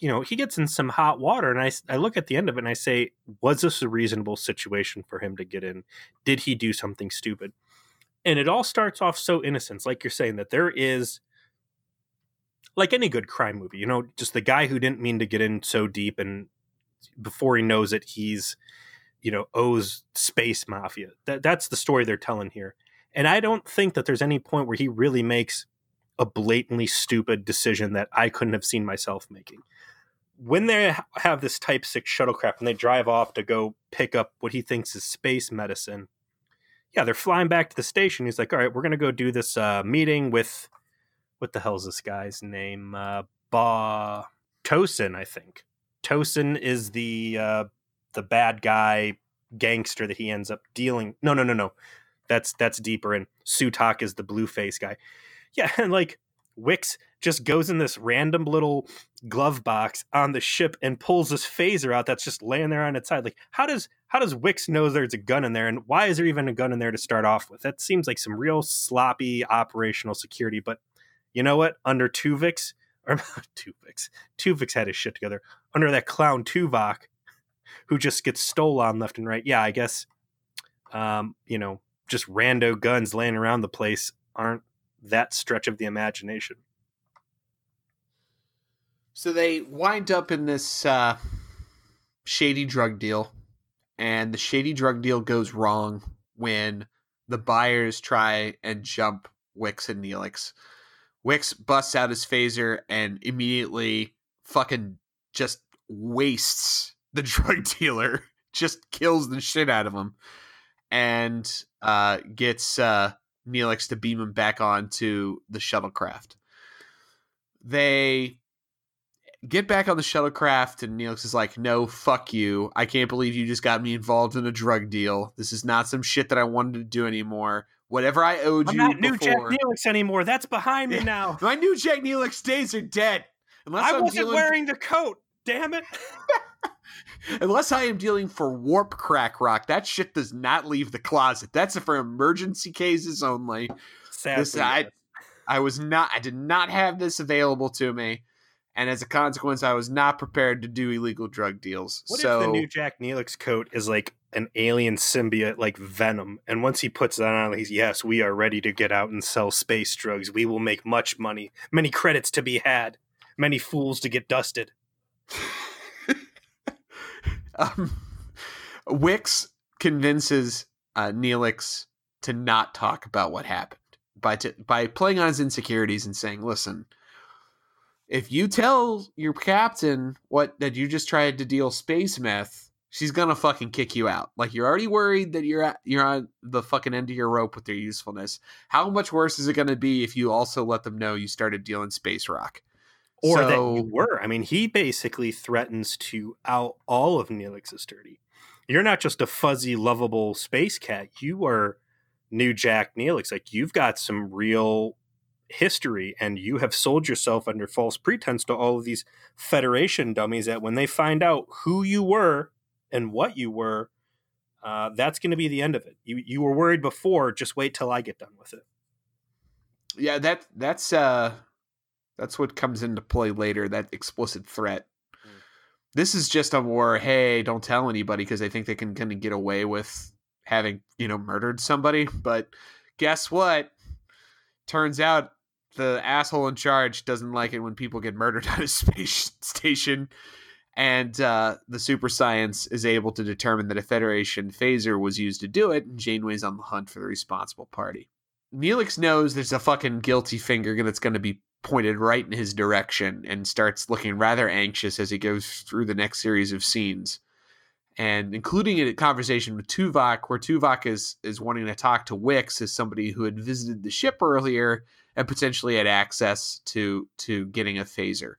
you know, he gets in some hot water, and I, I look at the end of it and I say, was this a reasonable situation for him to get in? Did he do something stupid? And it all starts off so innocent, like you're saying, that there is, like any good crime movie, you know, just the guy who didn't mean to get in so deep, and before he knows it, he's, you know, owes space mafia. That that's the story they're telling here. And I don't think that there's any point where he really makes a blatantly stupid decision that I couldn't have seen myself making when they have this Type 6 shuttlecraft and they drive off to go pick up what he thinks is space medicine, yeah, they're flying back to the station. He's like, all right, we're going to go do this uh, meeting with, what the hell's this guy's name? Uh, ba Tosin, I think. Tosin is the uh, the bad guy gangster that he ends up dealing. No, no, no, no. That's that's deeper in. Sutak is the blue face guy. Yeah, *laughs* and like Wix just goes in this random little glove box on the ship and pulls this phaser out that's just laying there on its side. Like, how does how does Wix know there's a gun in there, and why is there even a gun in there to start off with? That seems like some real sloppy operational security. But you know what? Under Tuvix or *laughs* Tuvix, Tuvix had his shit together. Under that clown Tuvok, who just gets stole on left and right. Yeah, I guess, um, you know, just rando guns laying around the place aren't that stretch of the imagination. So they wind up in this uh, shady drug deal, and the shady drug deal goes wrong when the buyers try and jump Wix and Neelix. Wix busts out his phaser and immediately fucking just wastes the *laughs* drug dealer, just kills the shit out of him, and uh, gets uh, Neelix to beam him back onto the shuttlecraft. They get back on the shuttlecraft, and Neelix is like, "No, fuck you! I can't believe you just got me involved in a drug deal. This is not some shit that I wanted to do anymore. Whatever I owed I'm you not new before, Jack Neelix anymore. That's behind me now. *laughs* my new Jack Neelix days are dead. Unless I I'm wasn't dealing... wearing the coat. Damn it." *laughs* Unless I am dealing for warp crack rock, that shit does not leave the closet. That's for emergency cases only. Sadly, this, I, I was not. I did not have this available to me, and as a consequence, I was not prepared to do illegal drug deals. What so, if the new Jack Neelix coat is like an alien symbiote, like Venom, and once he puts that on, he's yes, we are ready to get out and sell space drugs. We will make much money, many credits to be had, many fools to get dusted. *laughs* Um, Wix convinces uh, Neelix to not talk about what happened by t- by playing on his insecurities and saying, "Listen, if you tell your captain what that you just tried to deal space meth, she's gonna fucking kick you out. Like you're already worried that you're at, you're on the fucking end of your rope with their usefulness. How much worse is it gonna be if you also let them know you started dealing space rock?" or so, that you were. I mean, he basically threatens to out all of Neelix's dirty. You're not just a fuzzy, lovable space cat. You are new Jack Neelix. Like you've got some real history and you have sold yourself under false pretense to all of these Federation dummies that when they find out who you were and what you were, uh, that's going to be the end of it. You you were worried before. Just wait till I get done with it. Yeah, that that's uh, that's what comes into play later. That explicit threat. Mm. This is just a war. Hey, don't tell anybody because they think they can kind of get away with having you know murdered somebody. But guess what? Turns out the asshole in charge doesn't like it when people get murdered *laughs* on a space station and uh, the super science is able to determine that a Federation phaser was used to do it, and Janeway's on the hunt for the responsible party. Neelix knows there's a fucking guilty finger that's going to be pointed right in his direction and starts looking rather anxious as he goes through the next series of scenes. And including a conversation with Tuvok, where Tuvok is is wanting to talk to Wix as somebody who had visited the ship earlier and potentially had access to to getting a phaser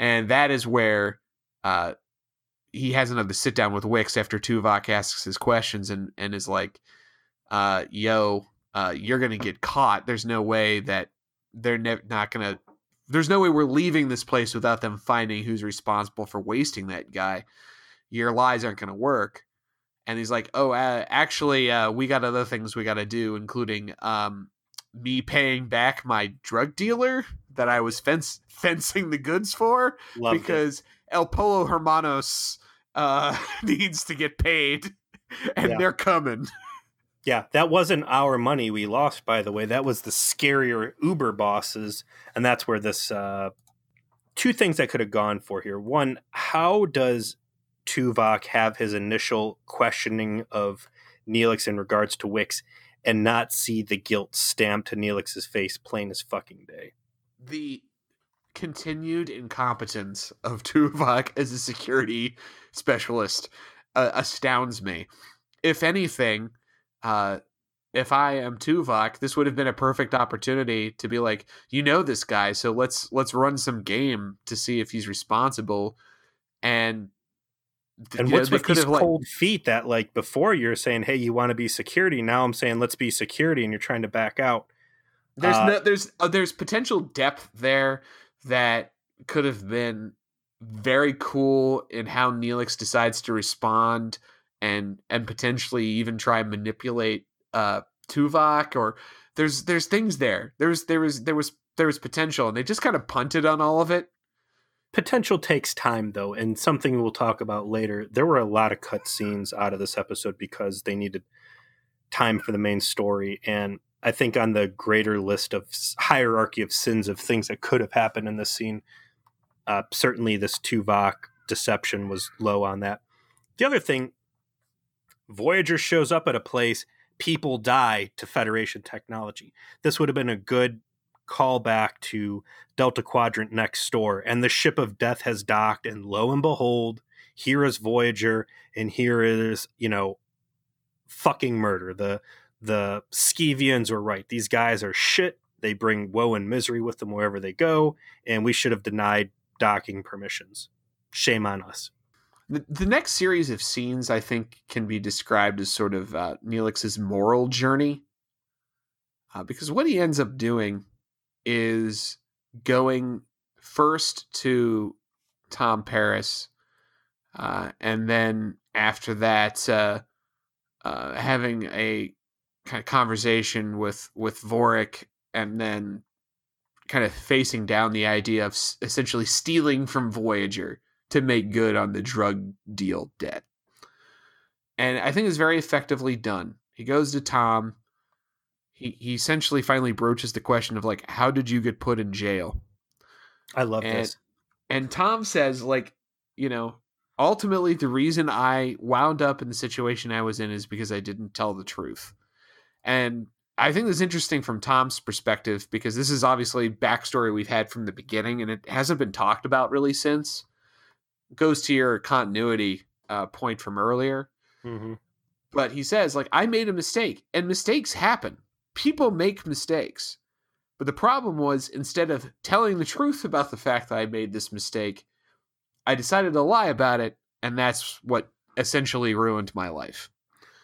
and that is where uh, he has another sit down with Wix after Tuvok asks his questions and and is like, uh, "Yo, uh, you're gonna get caught. There's no way that they're ne- not gonna. There's no way we're leaving this place without them finding who's responsible for wasting that guy. Your lies aren't gonna work." And he's like, "Oh, uh, actually, uh, we got other things we got to do, including um, me paying back my drug dealer that I was fence *laughs* fencing the goods for Loved because it. El Polo Hermanos uh, *laughs* needs to get paid, and yeah. they're coming. Yeah, that wasn't our money we lost, by the way. That was the scarier Uber bosses, and that's where this uh, two things I could have gone for here. One, how does Tuvok have his initial questioning of Neelix in regards to Wix and not see the guilt stamped to Neelix's face plain as fucking day? the continued incompetence of *laughs* Tuvok as a security specialist uh, astounds me. If anything, uh, if I am Tuvok, this would have been a perfect opportunity to be like, you know, this guy, so let's let's run some game to see if he's responsible. And and what's know, with these cold like, feet that like before you're saying, hey, you want to be security. Now I'm saying let's be security, and you're trying to back out. There's uh, no, there's uh, there's potential depth there that could have been very cool in how Neelix decides to respond and and potentially even try and manipulate uh Tuvok or there's there's things there. There's there was there was there was potential and they just kind of punted on all of it. Potential takes time though, and something we'll talk about later. There were a lot of cut scenes out of this episode because they needed time for the main story and I think on the greater list of hierarchy of sins of things that could have happened in this scene, uh, certainly this Tuvok deception was low on that. The other thing, Voyager shows up at a place, people die to Federation technology. This would have been a good callback to Delta Quadrant next door, and the ship of death has docked, and lo and behold, here is Voyager, and here is you know fucking murder. The the Skeevians were right. These guys are shit. They bring woe and misery with them wherever they go, and we should have denied docking permissions. Shame on us. The, the next series of scenes, I think, can be described as sort of uh, Neelix's moral journey. Uh, because what he ends up doing is going first to Tom Paris, uh, and then after that, uh, uh, having a kind of conversation with with Vorik, and then kind of facing down the idea of essentially stealing from Voyager to make good on the drug deal debt. And I think it's very effectively done. He goes to Tom. He he essentially finally broaches the question of like, how did you get put in jail? I love and, this. And Tom says, like, you know, ultimately the reason I wound up in the situation I was in is because I didn't tell the truth. And I think this is interesting from Tom's perspective because this is obviously backstory we've had from the beginning and it hasn't been talked about really since. Goes to your continuity uh, point from earlier. Mm-hmm. But he says, like, I made a mistake and mistakes happen. People make mistakes. But the problem was instead of telling the truth about the fact that I made this mistake, I decided to lie about it. And that's what essentially ruined my life.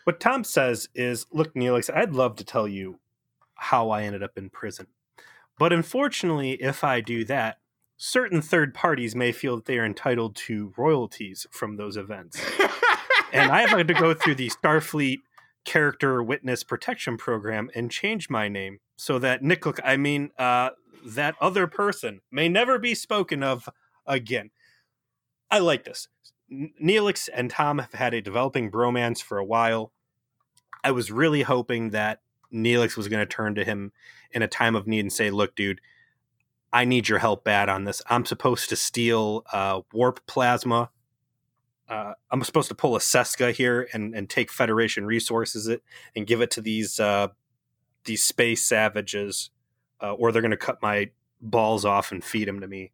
What Tom says is, look, Neelix, I'd love to tell you how I ended up in prison. But unfortunately, if I do that, certain third parties may feel that they are entitled to royalties from those events. *laughs* and I have to go through the Starfleet character witness protection program and change my name so that Nick, I mean, uh, that other person may never be spoken of again. I like this. Neelix and Tom have had a developing bromance for a while. I was really hoping that Neelix was going to turn to him in a time of need and say, "Look, dude, I need your help bad on this. I'm supposed to steal uh, warp plasma. Uh, I'm supposed to pull a Seska here and, and take Federation resources it and give it to these uh, these space savages, uh, or they're going to cut my balls off and feed them to me.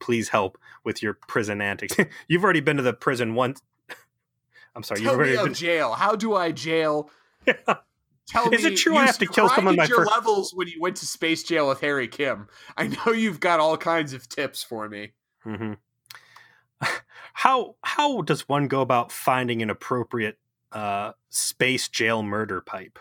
Please help with your prison antics. *laughs* you've already been to the prison once. *laughs* I'm sorry. Tell you've already me been... *laughs* jail. How do I jail? Tell Is me, it true I have to kill someone my your first- levels when you went to space jail with Harry Kim. I know you've got all kinds of tips for me. hmm How how does one go about finding an appropriate uh, space jail murder pipe?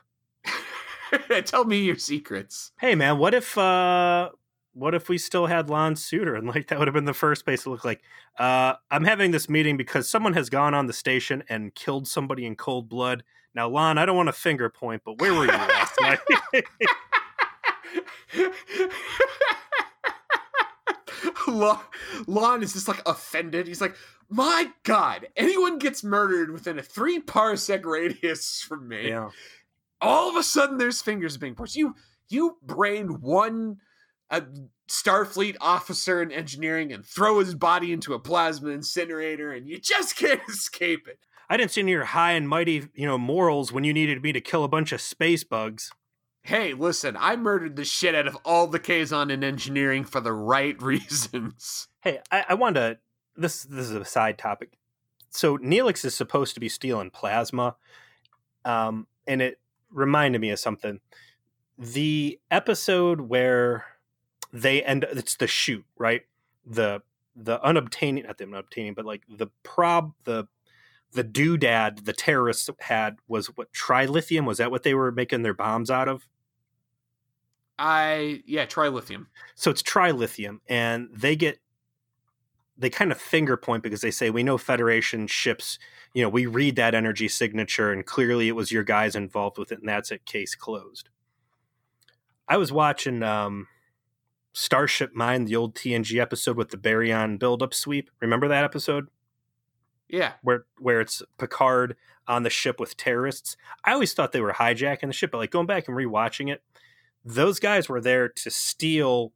*laughs* Tell me your secrets. Hey man, what if uh, what if we still had Lon Suder and like that would have been the first place to look like? Uh, I'm having this meeting because someone has gone on the station and killed somebody in cold blood. Now, Lon, I don't want to finger point, but where were you last night? *laughs* Lon, Lon is just like offended. He's like, "My God, anyone gets murdered within a three parsec radius from me, yeah. all of a sudden there's fingers being pointed. You you brain one a Starfleet officer in engineering and throw his body into a plasma incinerator, and you just *laughs* can't escape it. I didn't see any of your high and mighty, you know, morals when you needed me to kill a bunch of space bugs. Hey, listen, I murdered the shit out of all the Kazon in engineering for the right *laughs* reasons. Hey, I, I wanted to. This this is a side topic. So Neelix is supposed to be stealing plasma, um, and it reminded me of something. The episode where they end it's the shoot right the the unobtaining not the unobtaining but like the prob the the doodad the terrorists had was what trilithium was that what they were making their bombs out of I yeah, trilithium. so it's trilithium and they get they kind of finger point because they say we know federation ships you know we read that energy signature and clearly it was your guys involved with it and that's it case closed. I was watching um starship mine the old tng episode with the baryon buildup sweep. Remember that episode? Yeah. where where it's picard on the ship with terrorists. I always thought they were hijacking the ship but like going back and rewatching it those guys were there to steal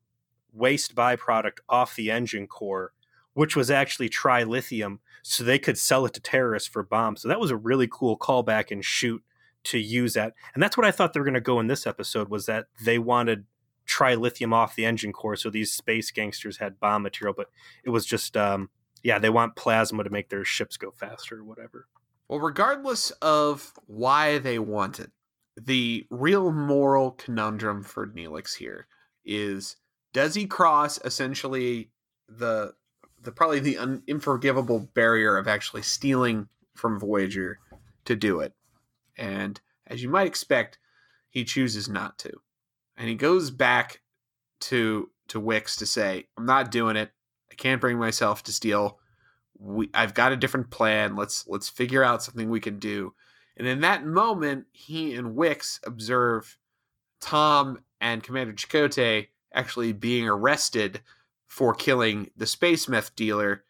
waste byproduct off the engine core which was actually trilithium, so they could sell it to terrorists for bombs. So that was a really cool callback and shoot to use that. And that's what I thought they were going to go in this episode was that they wanted trilithium off the engine core, so these space gangsters had bomb material. But it was just, um, yeah, they want plasma to make their ships go faster or whatever. Well, regardless of why they want it, the real moral conundrum for Neelix here is does he cross essentially the the probably the un- unforgivable barrier of actually stealing from Voyager to do it? And as you might expect, he chooses not to. And he goes back to to Wix to say, "I'm not doing it. I can't bring myself to steal. We, I've got a different plan. Let's let's figure out something we can do." And in that moment, he and Wix observe Tom and Commander Chakotay actually being arrested for killing the space meth dealer.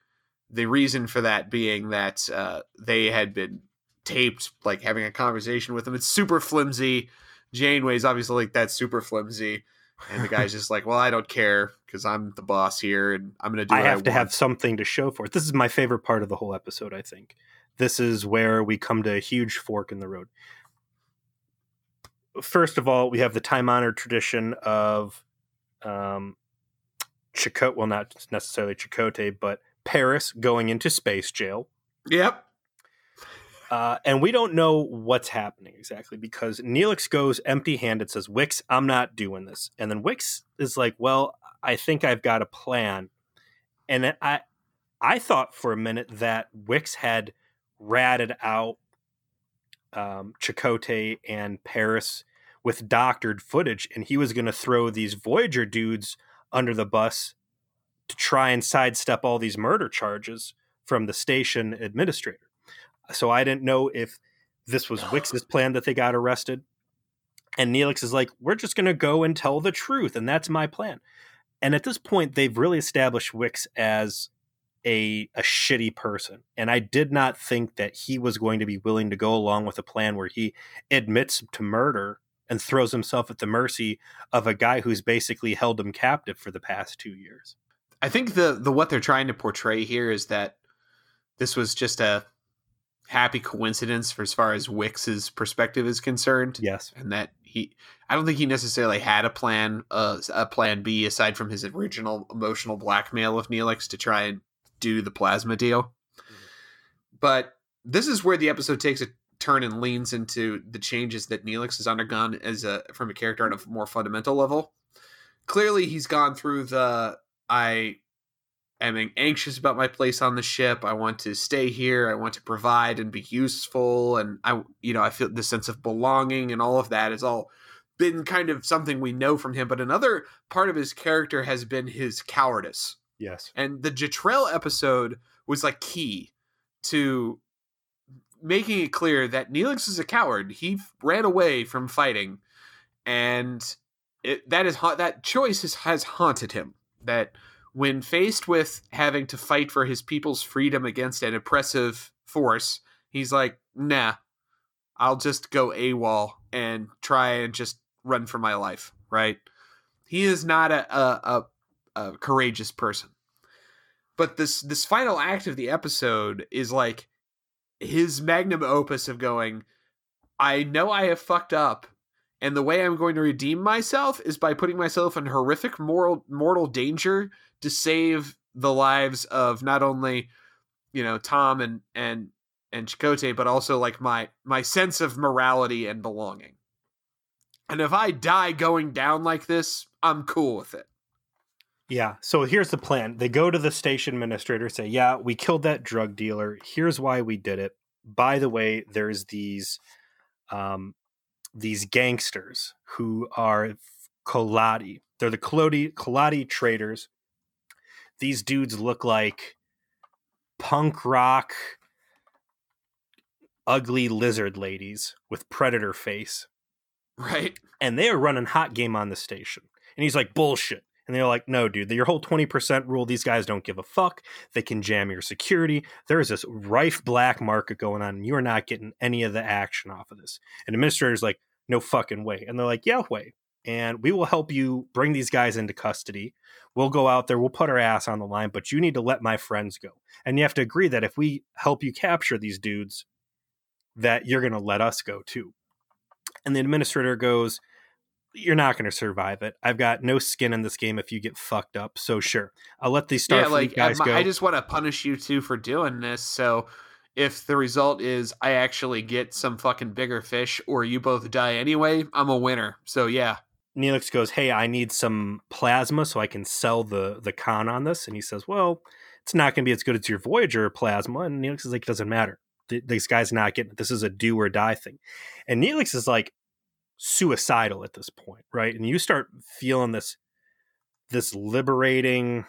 The reason for that being that uh, they had been taped, like having a conversation with him. It's super flimsy. Janeway's obviously like that's super flimsy, and the guy's *laughs* just like, "Well, I don't care because I'm the boss here, and I'm going to do." I have to want." have something to show for it. This is my favorite part of the whole episode, I think. This is where we come to a huge fork in the road. First of all, we have the time honored tradition of um, Chakotay, well, not necessarily Chakotay, but Paris going into space jail. Yep. Uh, and we don't know what's happening exactly because Neelix goes empty handed, says, Wix, I'm not doing this. And then Wix is like, Well, I think I've got a plan. And I I thought for a minute that Wix had ratted out um, Chakotay and Paris with doctored footage, and he was going to throw these Voyager dudes under the bus to try and sidestep all these murder charges from the station administrator. So I didn't know if this was *sighs* Wix's plan that they got arrested. And Neelix is like, we're just going to go and tell the truth. And that's my plan. And at this point, they've really established Wix as a, a shitty person. And I did not think that he was going to be willing to go along with a plan where he admits to murder and throws himself at the mercy of a guy who's basically held him captive for the past two years. I think the the what they're trying to portray here is that this was just a happy coincidence for as far as Wix's perspective is concerned. Yes, and that he, I don't think he necessarily had a plan, uh, a plan B aside from his original emotional blackmail of Neelix to try and do the plasma deal. Mm-hmm. But this is where the episode takes a turn and leans into the changes that Neelix has undergone as a from a character on a more fundamental level. Clearly, he's gone through the I am anxious about my place on the ship. I want to stay here. I want to provide and be useful. And I, you know, I feel the sense of belonging and all of that is all been kind of something we know from him. But another part of his character has been his cowardice. Yes. And the Jetrel episode was like key to making it clear that Neelix is a coward. He ran away from fighting, and it, that is that choice has, has haunted him. That when faced with having to fight for his people's freedom against an oppressive force, he's like, nah, I'll just go AWOL and try and just run for my life, right? He is not a, a, a, a courageous person. But this this final act of the episode is like his magnum opus of going, I know I have fucked up, and the way I'm going to redeem myself is by putting myself in horrific moral mortal danger to save the lives of not only you know Tom and and and Chakotay, but also like my my sense of morality and belonging. And if I die going down like this, I'm cool with it. Yeah. So here's the plan. They go to the station administrator, say, "Yeah, we killed that drug dealer. Here's why we did it. By the way, there's these um these gangsters who are Kolaati. They're the Kolaati Kolaati traders these dudes look like punk rock ugly lizard ladies with predator face. Right. And they are running hot game on the station. And he's like, bullshit. And they're like, no, dude, your whole 20% rule, these guys don't give a fuck. They can jam your security. There is this rife black market going on, and you are not getting any of the action off of this. And the administrator's like, no fucking way. And they're like, yeah, way and we will help you bring these guys into custody. We'll go out there, we'll put our ass on the line, but you need to let my friends go. And you have to agree that if we help you capture these dudes, that you're going to let us go too. And the administrator goes, You're not going to survive it. I've got no skin in this game if you get fucked up. So, sure, I'll let these Starfleet yeah, like, guys go. I just want to punish you two for doing this. So, if the result is I actually get some fucking bigger fish or you both die anyway, I'm a winner. So, yeah. Neelix goes, "Hey, I need some plasma so I can sell the the con on this." And he says, "Well, it's not going to be as good as your Voyager plasma." And Neelix is like, "It doesn't matter. This guy's not getting. This is a do or die thing." And Neelix is like suicidal at this point, right? And you start feeling this this liberating,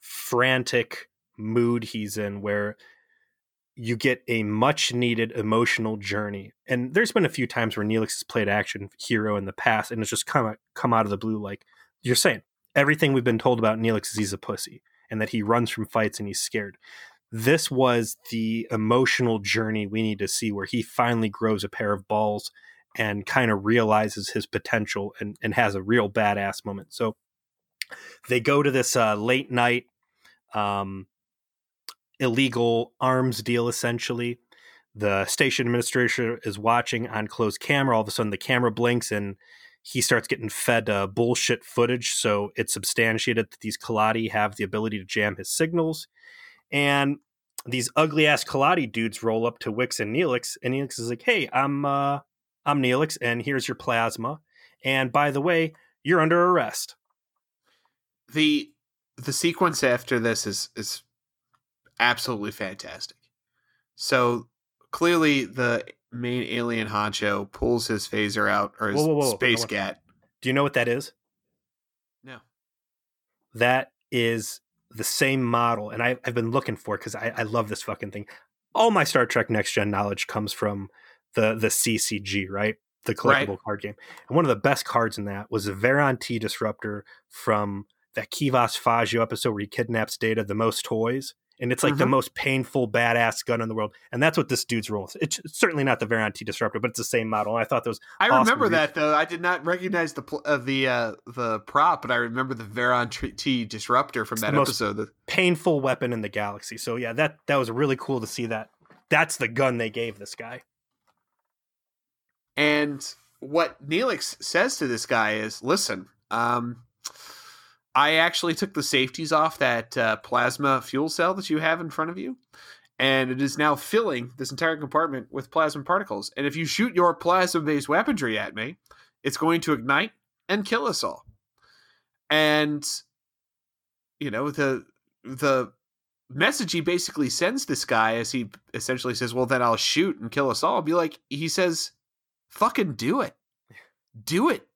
frantic mood he's in, where you get a much needed emotional journey. And there's been a few times where Neelix has played action hero in the past and it's just kind of come out of the blue like you're saying. Everything we've been told about Neelix is he's a pussy and that he runs from fights and he's scared. This was the emotional journey we need to see where he finally grows a pair of balls and kind of realizes his potential and, and has a real badass moment. So they go to this uh, late night um, illegal arms deal essentially. The station administrator is watching on closed camera. All of a sudden, the camera blinks and he starts getting fed uh, bullshit footage. So it's substantiated that these Kolaati have the ability to jam his signals. And these ugly ass Kolaati dudes roll up to Wix and Neelix, and Neelix is like, "Hey, I'm uh, I'm Neelix, and here's your plasma. And by the way, you're under arrest." the The sequence after this is is absolutely fantastic. So clearly, the main alien honcho pulls his phaser out or his Whoa, whoa, whoa. space gat. Do you know what that is? No. That is the same model, and I, I've been looking for because I, I love this fucking thing. All my Star Trek Next Gen knowledge comes from the the CCG, right? The collectible Right. card game. And one of the best cards in that was the Varon-T Disruptor from that Kivas Fajo episode where he kidnaps Data, the most toys. And it's like the Mhm. most painful, badass gun in the world. And that's what this dude's role is. It's certainly not the Varon-T Disruptor, but it's the same model. And I thought those. I Awesome remember that though. I did not recognize the pl- uh, the uh, the prop, but I remember the Veron T disruptor from It's that the episode. The- painful weapon in the galaxy. So yeah, that that was really cool to see that. That's the gun they gave this guy. And what Neelix says to this guy is, "Listen, um, I actually took the safeties off that uh, plasma fuel cell that you have in front of you, and it is now filling this entire compartment with plasma particles. And if you shoot your plasma-based weaponry at me, it's going to ignite and kill us all." And you know the the message he basically sends this guy as he essentially says, "Well, then I'll shoot and kill us all." Be like, he says, "Fucking do it, do it.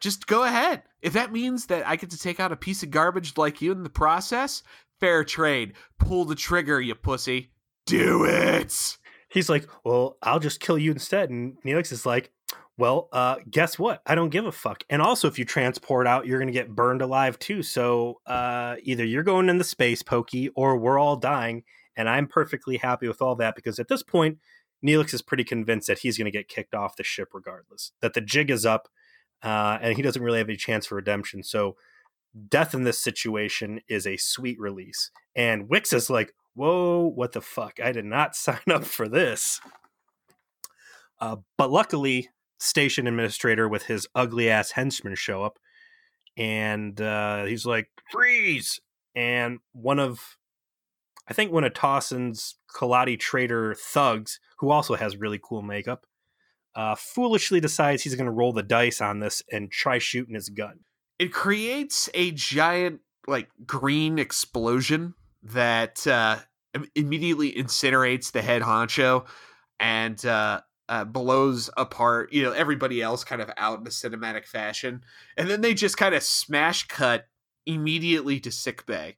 Just go ahead. If that means that I get to take out a piece of garbage like you in the process, fair trade. Pull the trigger, you pussy. Do it." He's like, "Well, I'll just kill you instead." And Neelix is like, "Well, uh, guess what? I don't give a fuck. And also, if you transport out, you're gonna get burned alive too. So uh, either you're going in the space pokey, or we're all dying. And I'm perfectly happy with all that because at this point, Neelix is pretty convinced that he's gonna get kicked off the ship regardless. That the jig is up, uh, and he doesn't really have any chance for redemption. So." Death in this situation is a sweet release. And Wix is like, whoa, what the fuck? I did not *laughs* sign up for this. Uh, but luckily, station administrator with his ugly ass henchman show up, and uh, he's like, freeze! And one of, I think one of Tosin's Kolaati trader thugs, who also has really cool makeup, uh, foolishly decides he's going to roll the dice on this and try shooting his gun. It creates a giant like green explosion that uh, immediately incinerates the head honcho and uh, uh, blows apart, you know, everybody else kind of out in a cinematic fashion. And then they just kind of smash cut immediately to sick bay.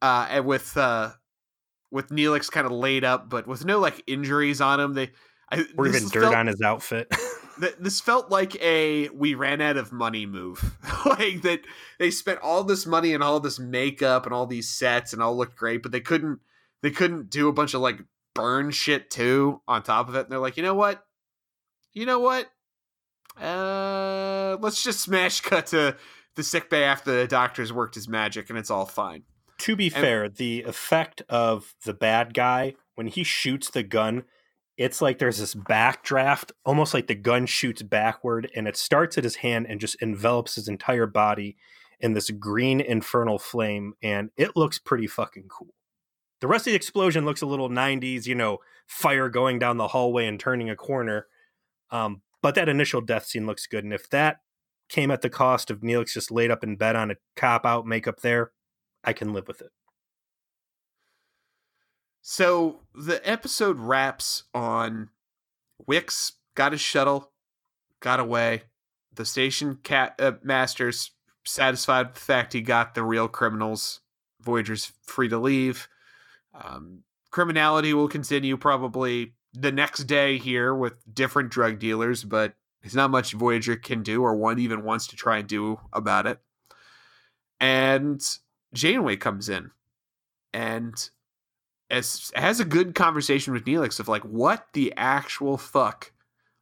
Uh, and with uh, with Neelix kind of laid up, but with no like injuries on him. They I, Or even dirt felt- on his outfit. *laughs* th- this felt like a we ran out of money move *laughs* like that they spent all this money and all this makeup and all these sets and all looked great but they couldn't they couldn't do a bunch of like burn shit too on top of it and they're like you know what you know what uh let's just smash cut to the sick bay after the doctor's worked his magic and it's all fine to be And- fair, the effect of the bad guy when he shoots the gun, it's like there's this backdraft, almost like the gun shoots backward, and it starts at his hand and just envelops his entire body in this green infernal flame, and it looks pretty fucking cool. The rest of the explosion looks a little 90s, you know, fire going down the hallway and turning a corner. Um, but that initial death scene looks good, and if that came at the cost of Neelix just laid up in bed on a cop out makeup there, I can live with it. So the episode wraps on Wix got his shuttle, got away. The station cat uh, masters satisfied with the fact he got the real criminals. Voyager's free to leave. Um, criminality will continue probably the next day here with different drug dealers, but there's not much Voyager can do or one even wants to try and do about it. And Janeway comes in and as has a good conversation with Neelix of like, what the actual fuck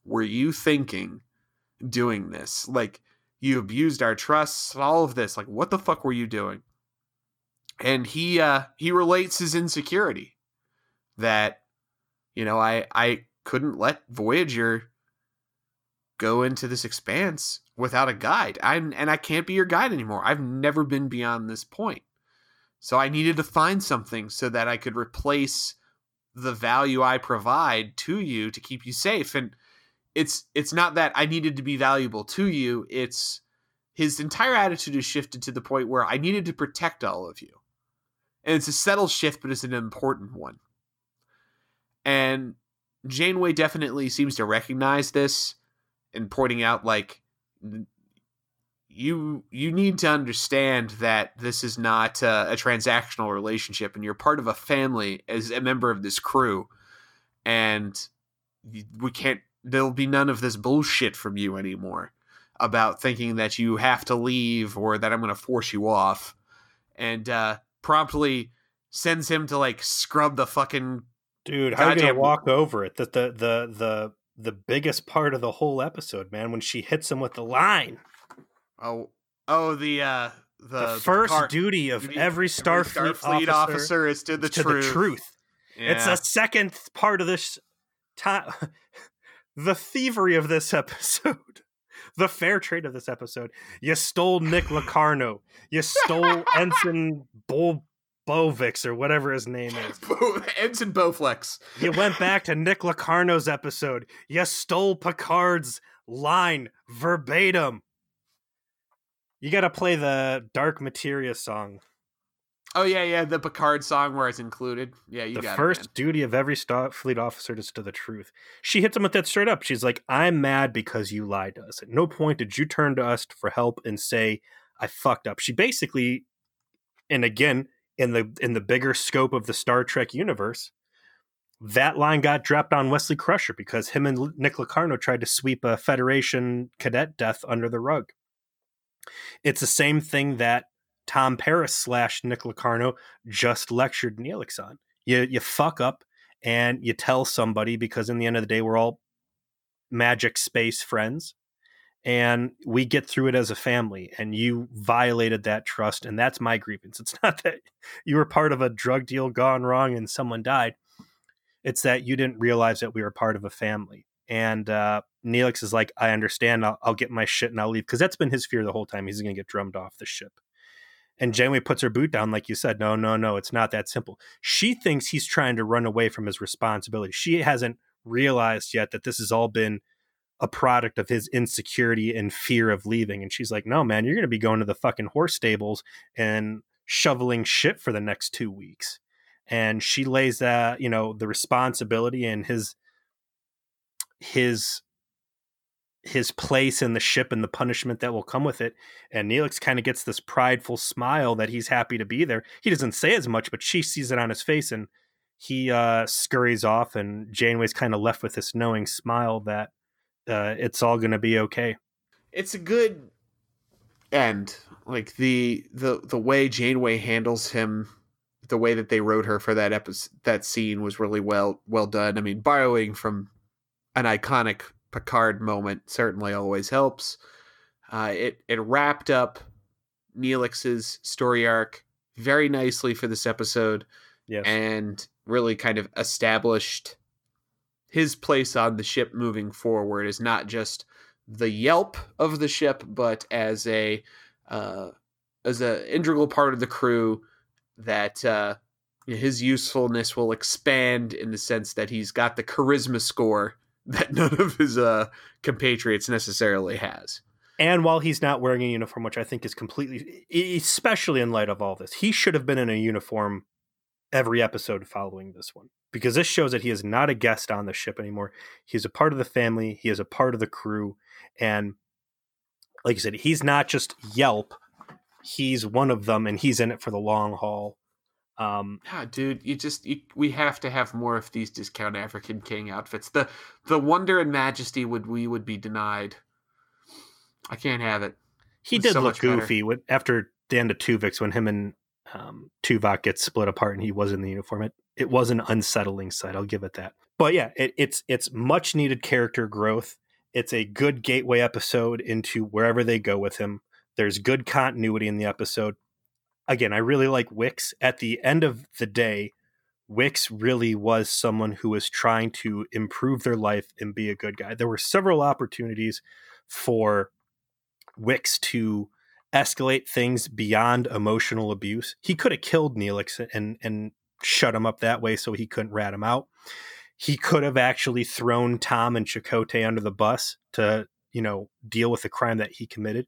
were you thinking doing this? Like, you abused our trust, all of this. Like, what the fuck were you doing? And he uh he relates his insecurity that, you know, I I couldn't let Voyager go into this expanse without a guide. I'm and I can't be your guide anymore. I've never been beyond this point. So I needed to find something so that I could replace the value I provide to you to keep you safe. And it's it's not that I needed to be valuable to you. It's his entire attitude has shifted to the point where I needed to protect all of you. And it's a subtle shift, but it's an important one. And Janeway definitely seems to recognize this and pointing out like you you need to understand that this is not a, a, transactional relationship and you're part of a family as a member of this crew and we can't there'll be none of this bullshit from you anymore about thinking that you have to leave or that I'm going to force you off and uh promptly sends him to like scrub the fucking dude how are you gonna walk over it? That the the the the biggest part of the whole episode man when she hits him with the line Oh, oh, the uh, the, the first the duty of duty, every Starfleet, every Starfleet officer, officer, is to the to truth. The truth. Yeah. It's a second part of this time. *laughs* the thievery of this *laughs* episode, the fair trade of this episode. You stole Nick Locarno. You stole *laughs* Ensign Bull Bovix or whatever his name *laughs* is. Ensign Bowflex. you went back to Nick Locarno's episode. You stole Picard's line verbatim. You got to play the Dark Materia song. Oh yeah, yeah, the Picard song where it's included. Yeah, you the got first it, duty of every fleet officer is to the truth. She hits him with that straight up. She's like, "I'm mad because you lied to us. At no point did you turn to us for help and say I fucked up." She basically, and again, in the in the bigger scope of the Star Trek universe, that line got dropped on Wesley Crusher because him and Nick Locarno tried to sweep a Federation cadet death under the rug. It's the same thing that Tom Paris slash Nick Locarno just lectured Neelix on. You you fuck up and you tell somebody because in the end of the day we're all magic space friends and we get through it as a family and you violated that trust and that's my grievance it's *laughs* not that you were part of a drug deal gone wrong and someone died it's that you didn't realize that we were part of a family and uh, Neelix is like, I understand. I'll, I'll get my shit and I'll leave because that's been his fear the whole time. He's going to get drummed off the ship. And Janeway puts her boot down, like you said. No, no, no, it's not that simple. She thinks he's trying to run away from his responsibility. She hasn't realized yet that this has all been a product of his insecurity and fear of leaving. And she's like, No, man, you're going to be going to the fucking horse stables and shoveling shit for the next two weeks. And she lays that, you know, the responsibility and his his his place in the ship and the punishment that will come with it. And Neelix kind of gets this prideful smile that he's happy to be there. He doesn't say as much, but she sees it on his face and he uh, scurries off. And Janeway's kind of left with this knowing smile that uh, it's all going to be okay. It's a good end. Like the the the way Janeway handles him, the way that they wrote her for that episode, that scene was really well well done. I mean, borrowing from an iconic Picard moment certainly always helps. Uh, it it wrapped up Neelix's story arc very nicely for this episode, yes. and really kind of established his place on the ship moving forward is not just the yelp of the ship, but as a uh, as a integral part of the crew that uh, his usefulness will expand in the sense that he's got the charisma score that *laughs* none of his uh, compatriots necessarily has. And while he's not wearing a uniform, which I think is completely, especially in light of all this, he should have been in a uniform every episode following this one because this shows that he is not a guest on the ship anymore. He's a part of the family, he is a part of the crew. And like I said, he's not just Yelp, he's one of them and he's in it for the long haul. Um, yeah, dude, you just you, we have to have more of these discount African King outfits. The the wonder and majesty would we would be denied. I can't have it. He did so look goofy with, after the end of Tuvix when him and um, Tuvok gets split apart and he was in the uniform. It it was an unsettling sight. I'll give it that. But yeah, it, it's it's much needed character growth. It's a good gateway episode into wherever they go with him. There's good continuity in the episode again, I really like Wix. At the end of the day, Wix really was someone who was trying to improve their life and be a good guy. There were several opportunities for Wix to escalate things beyond emotional abuse. He could have killed Neelix and and shut him up that way so he couldn't rat him out. He could have actually thrown Tom and Chakotay under the bus to, you know, deal with the crime that he committed.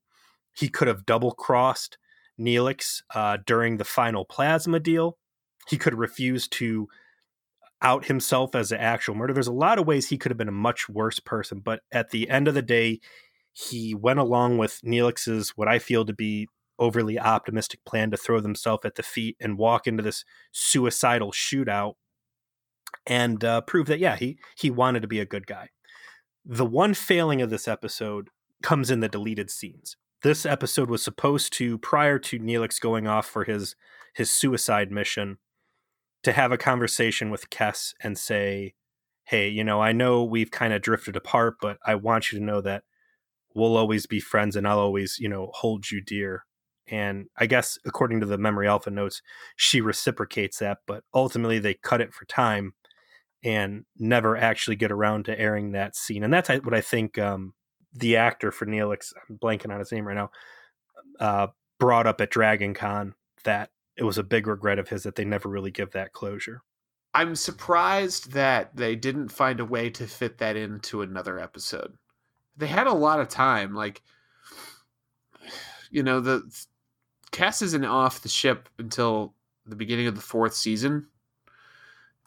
He could have double crossed Neelix uh, during the final plasma deal. He could refuse to out himself as an actual murder. There's a lot of ways he could have been a much worse person, but at the end of the day, he went along with Neelix's what I feel to be overly optimistic plan to throw themselves at the feet and walk into this suicidal shootout and uh, prove that yeah he he wanted to be a good guy. The one failing of this episode comes in the deleted scenes. This episode was supposed to prior to Neelix going off for his his suicide mission to have a conversation with Kes and say, "Hey, you know, I know we've kind of drifted apart, but I want you to know that we'll always be friends and I'll always, you know, hold you dear." And I guess according to the Memory Alpha notes, she reciprocates that, but ultimately they cut it for time and never actually get around to airing that scene. And that's what I think um, the actor for Neelix, I'm blanking on his name right now, uh, brought up at Dragon Con that it was a big regret of his that they never really give that closure. I'm surprised that they didn't find a way to fit that into another episode. They had a lot of time. Like, *sighs* you know, the Kes isn't off the ship until the beginning of the fourth season.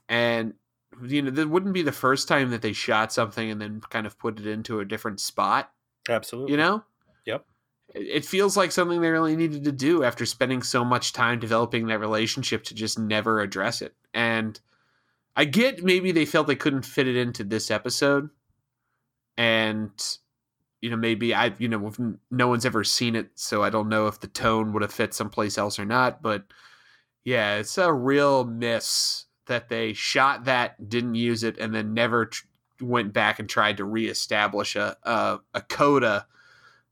And you know, that wouldn't be the first time that they shot something and then kind of put it into a different spot. Absolutely. You know? Yep. It feels like something they really needed to do after spending so much time developing that relationship to just never address it. And I get maybe they felt they couldn't fit it into this episode. And you know, maybe I, you know, no one's ever seen it, so I don't know if the tone would have fit someplace else or not. But yeah, it's a real miss that they shot that, didn't use it, and then never tr- went back and tried to reestablish a a, a coda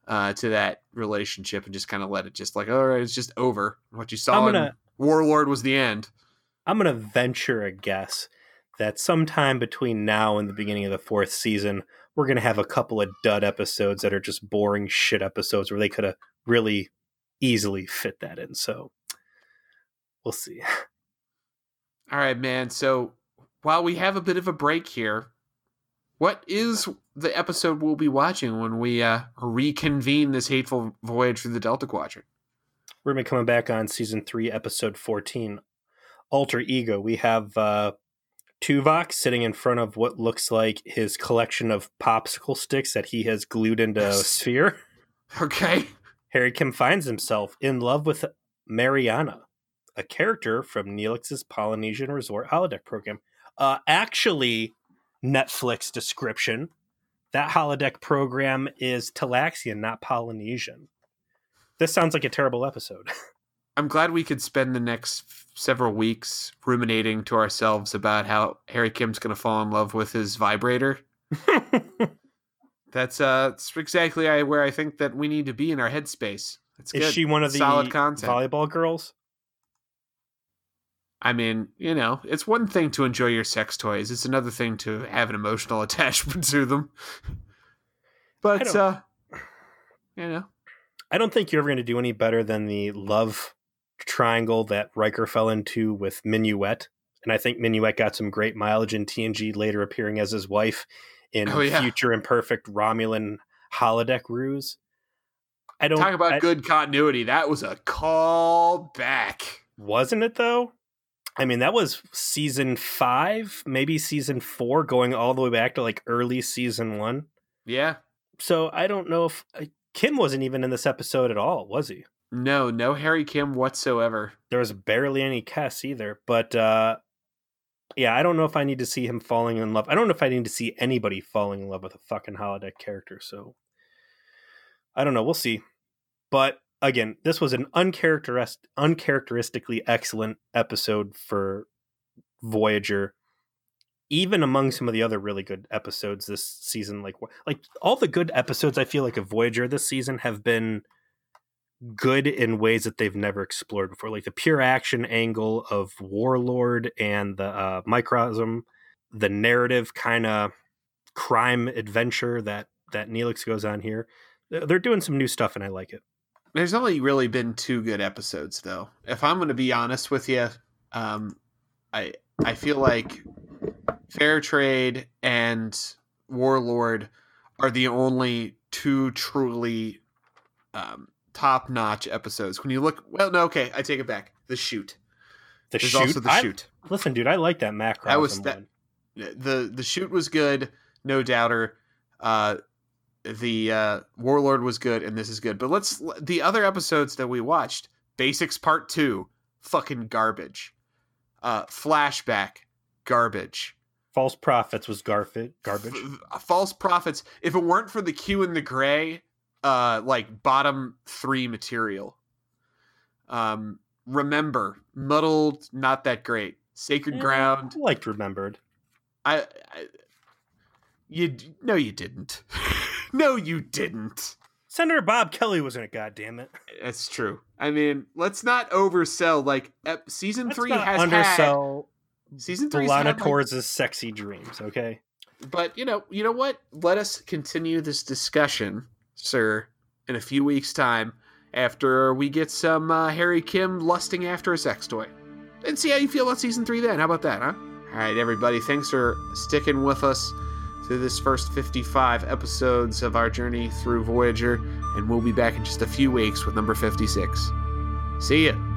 uh, to that relationship and just kind of let it just like, all right, it's just over. What you saw gonna, in Warlord was the end. I'm gonna venture a guess that sometime between now and the beginning of the fourth season, we're gonna have a couple of dud episodes that are just boring shit episodes where they could have really easily fit that in. So we'll see. *laughs* All right, man. So while we have a bit of a break here, what is the episode we'll be watching when we uh, reconvene this hateful voyage through the Delta Quadrant? We're going to be coming back on season three, episode 14, Alter Ego. We have uh, Tuvok sitting in front of what looks like his collection of popsicle sticks that he has glued into a sphere. Okay. Harry Kim finds himself in love with Marayna a character from Neelix's Polynesian Resort holodeck program. Uh, actually, Netflix description that holodeck program is Talaxian, not Polynesian. This sounds like a terrible episode. *laughs* I'm glad we could spend the next several weeks ruminating to ourselves about how Harry Kim's going to fall in love with his vibrator. *laughs* that's uh, that's exactly where I think that we need to be in our headspace. That's is she one of the solid content. volleyball girls? I mean, you know, it's one thing to enjoy your sex toys. It's another thing to have an emotional *laughs* attachment to them. But uh you know, I don't think you're ever going to do any better than the love triangle that Riker fell into with Minuet. And I think Minuet got some great mileage in TNG, later appearing as his wife in oh, yeah. future imperfect Romulan holodeck ruse. I don't talk about I, good continuity. That was a call back, wasn't it? Though I mean, that was season five, maybe season four, going all the way back to like early season one. Yeah. So I don't know if uh, Kim wasn't even in this episode at all, was he? No, no Harry Kim whatsoever. There was barely any Kes either. But uh, yeah, I don't know if I need to see him falling in love. I don't know if I need to see anybody falling in love with a fucking holodeck character. So I don't know. We'll see. But again, this was an uncharacteristic, uncharacteristically excellent episode for Voyager. Even among some of the other really good episodes this season, like like all the good episodes, I feel like of Voyager this season have been good in ways that they've never explored before. Like the pure action angle of Warlord and the uh, Macrocosm, the narrative kind of crime adventure that that Neelix goes on here. They're doing some new stuff, and I like it. There's only really been two good episodes, though. If I'm going to be honest with you, um, I I feel like Fair Trade and Warlord are the only two truly um, top notch episodes. When you look, well, no, okay, I take it back. The Chute. The There's shoot. Also the I, shoot. Listen, dude, I like that Macrocosm That was that- the the Chute was good, no doubter. Uh, the uh, Warlord was good, and this is good. But let's the other episodes that we watched. Basics Part Two, fucking garbage. Uh, flashback, garbage. False Profits was garfit, garbage. F- false profits. If it weren't for the Q and the gray, uh, like bottom three material. Um, remember, muddled, not that great. Sacred Eh, ground. I liked Remembered. I, I you no, you didn't. *laughs* no, you didn't. Senator Bob Kelly was in it, God damn it. That's true. I mean, let's not oversell. Like ep- season Let's three has undersell had season three, Delana had, like, Torres' sexy dreams, okay? but you know, you know what? Let us continue this discussion, sir, in a few weeks' time after we get some uh, Harry Kim lusting after a sex toy, and see how you feel about season three. Then, how about that, huh? All right, everybody. Thanks for sticking with us through this first 55 episodes of our journey through Voyager, and we'll be back in just a few weeks with number 56. See ya.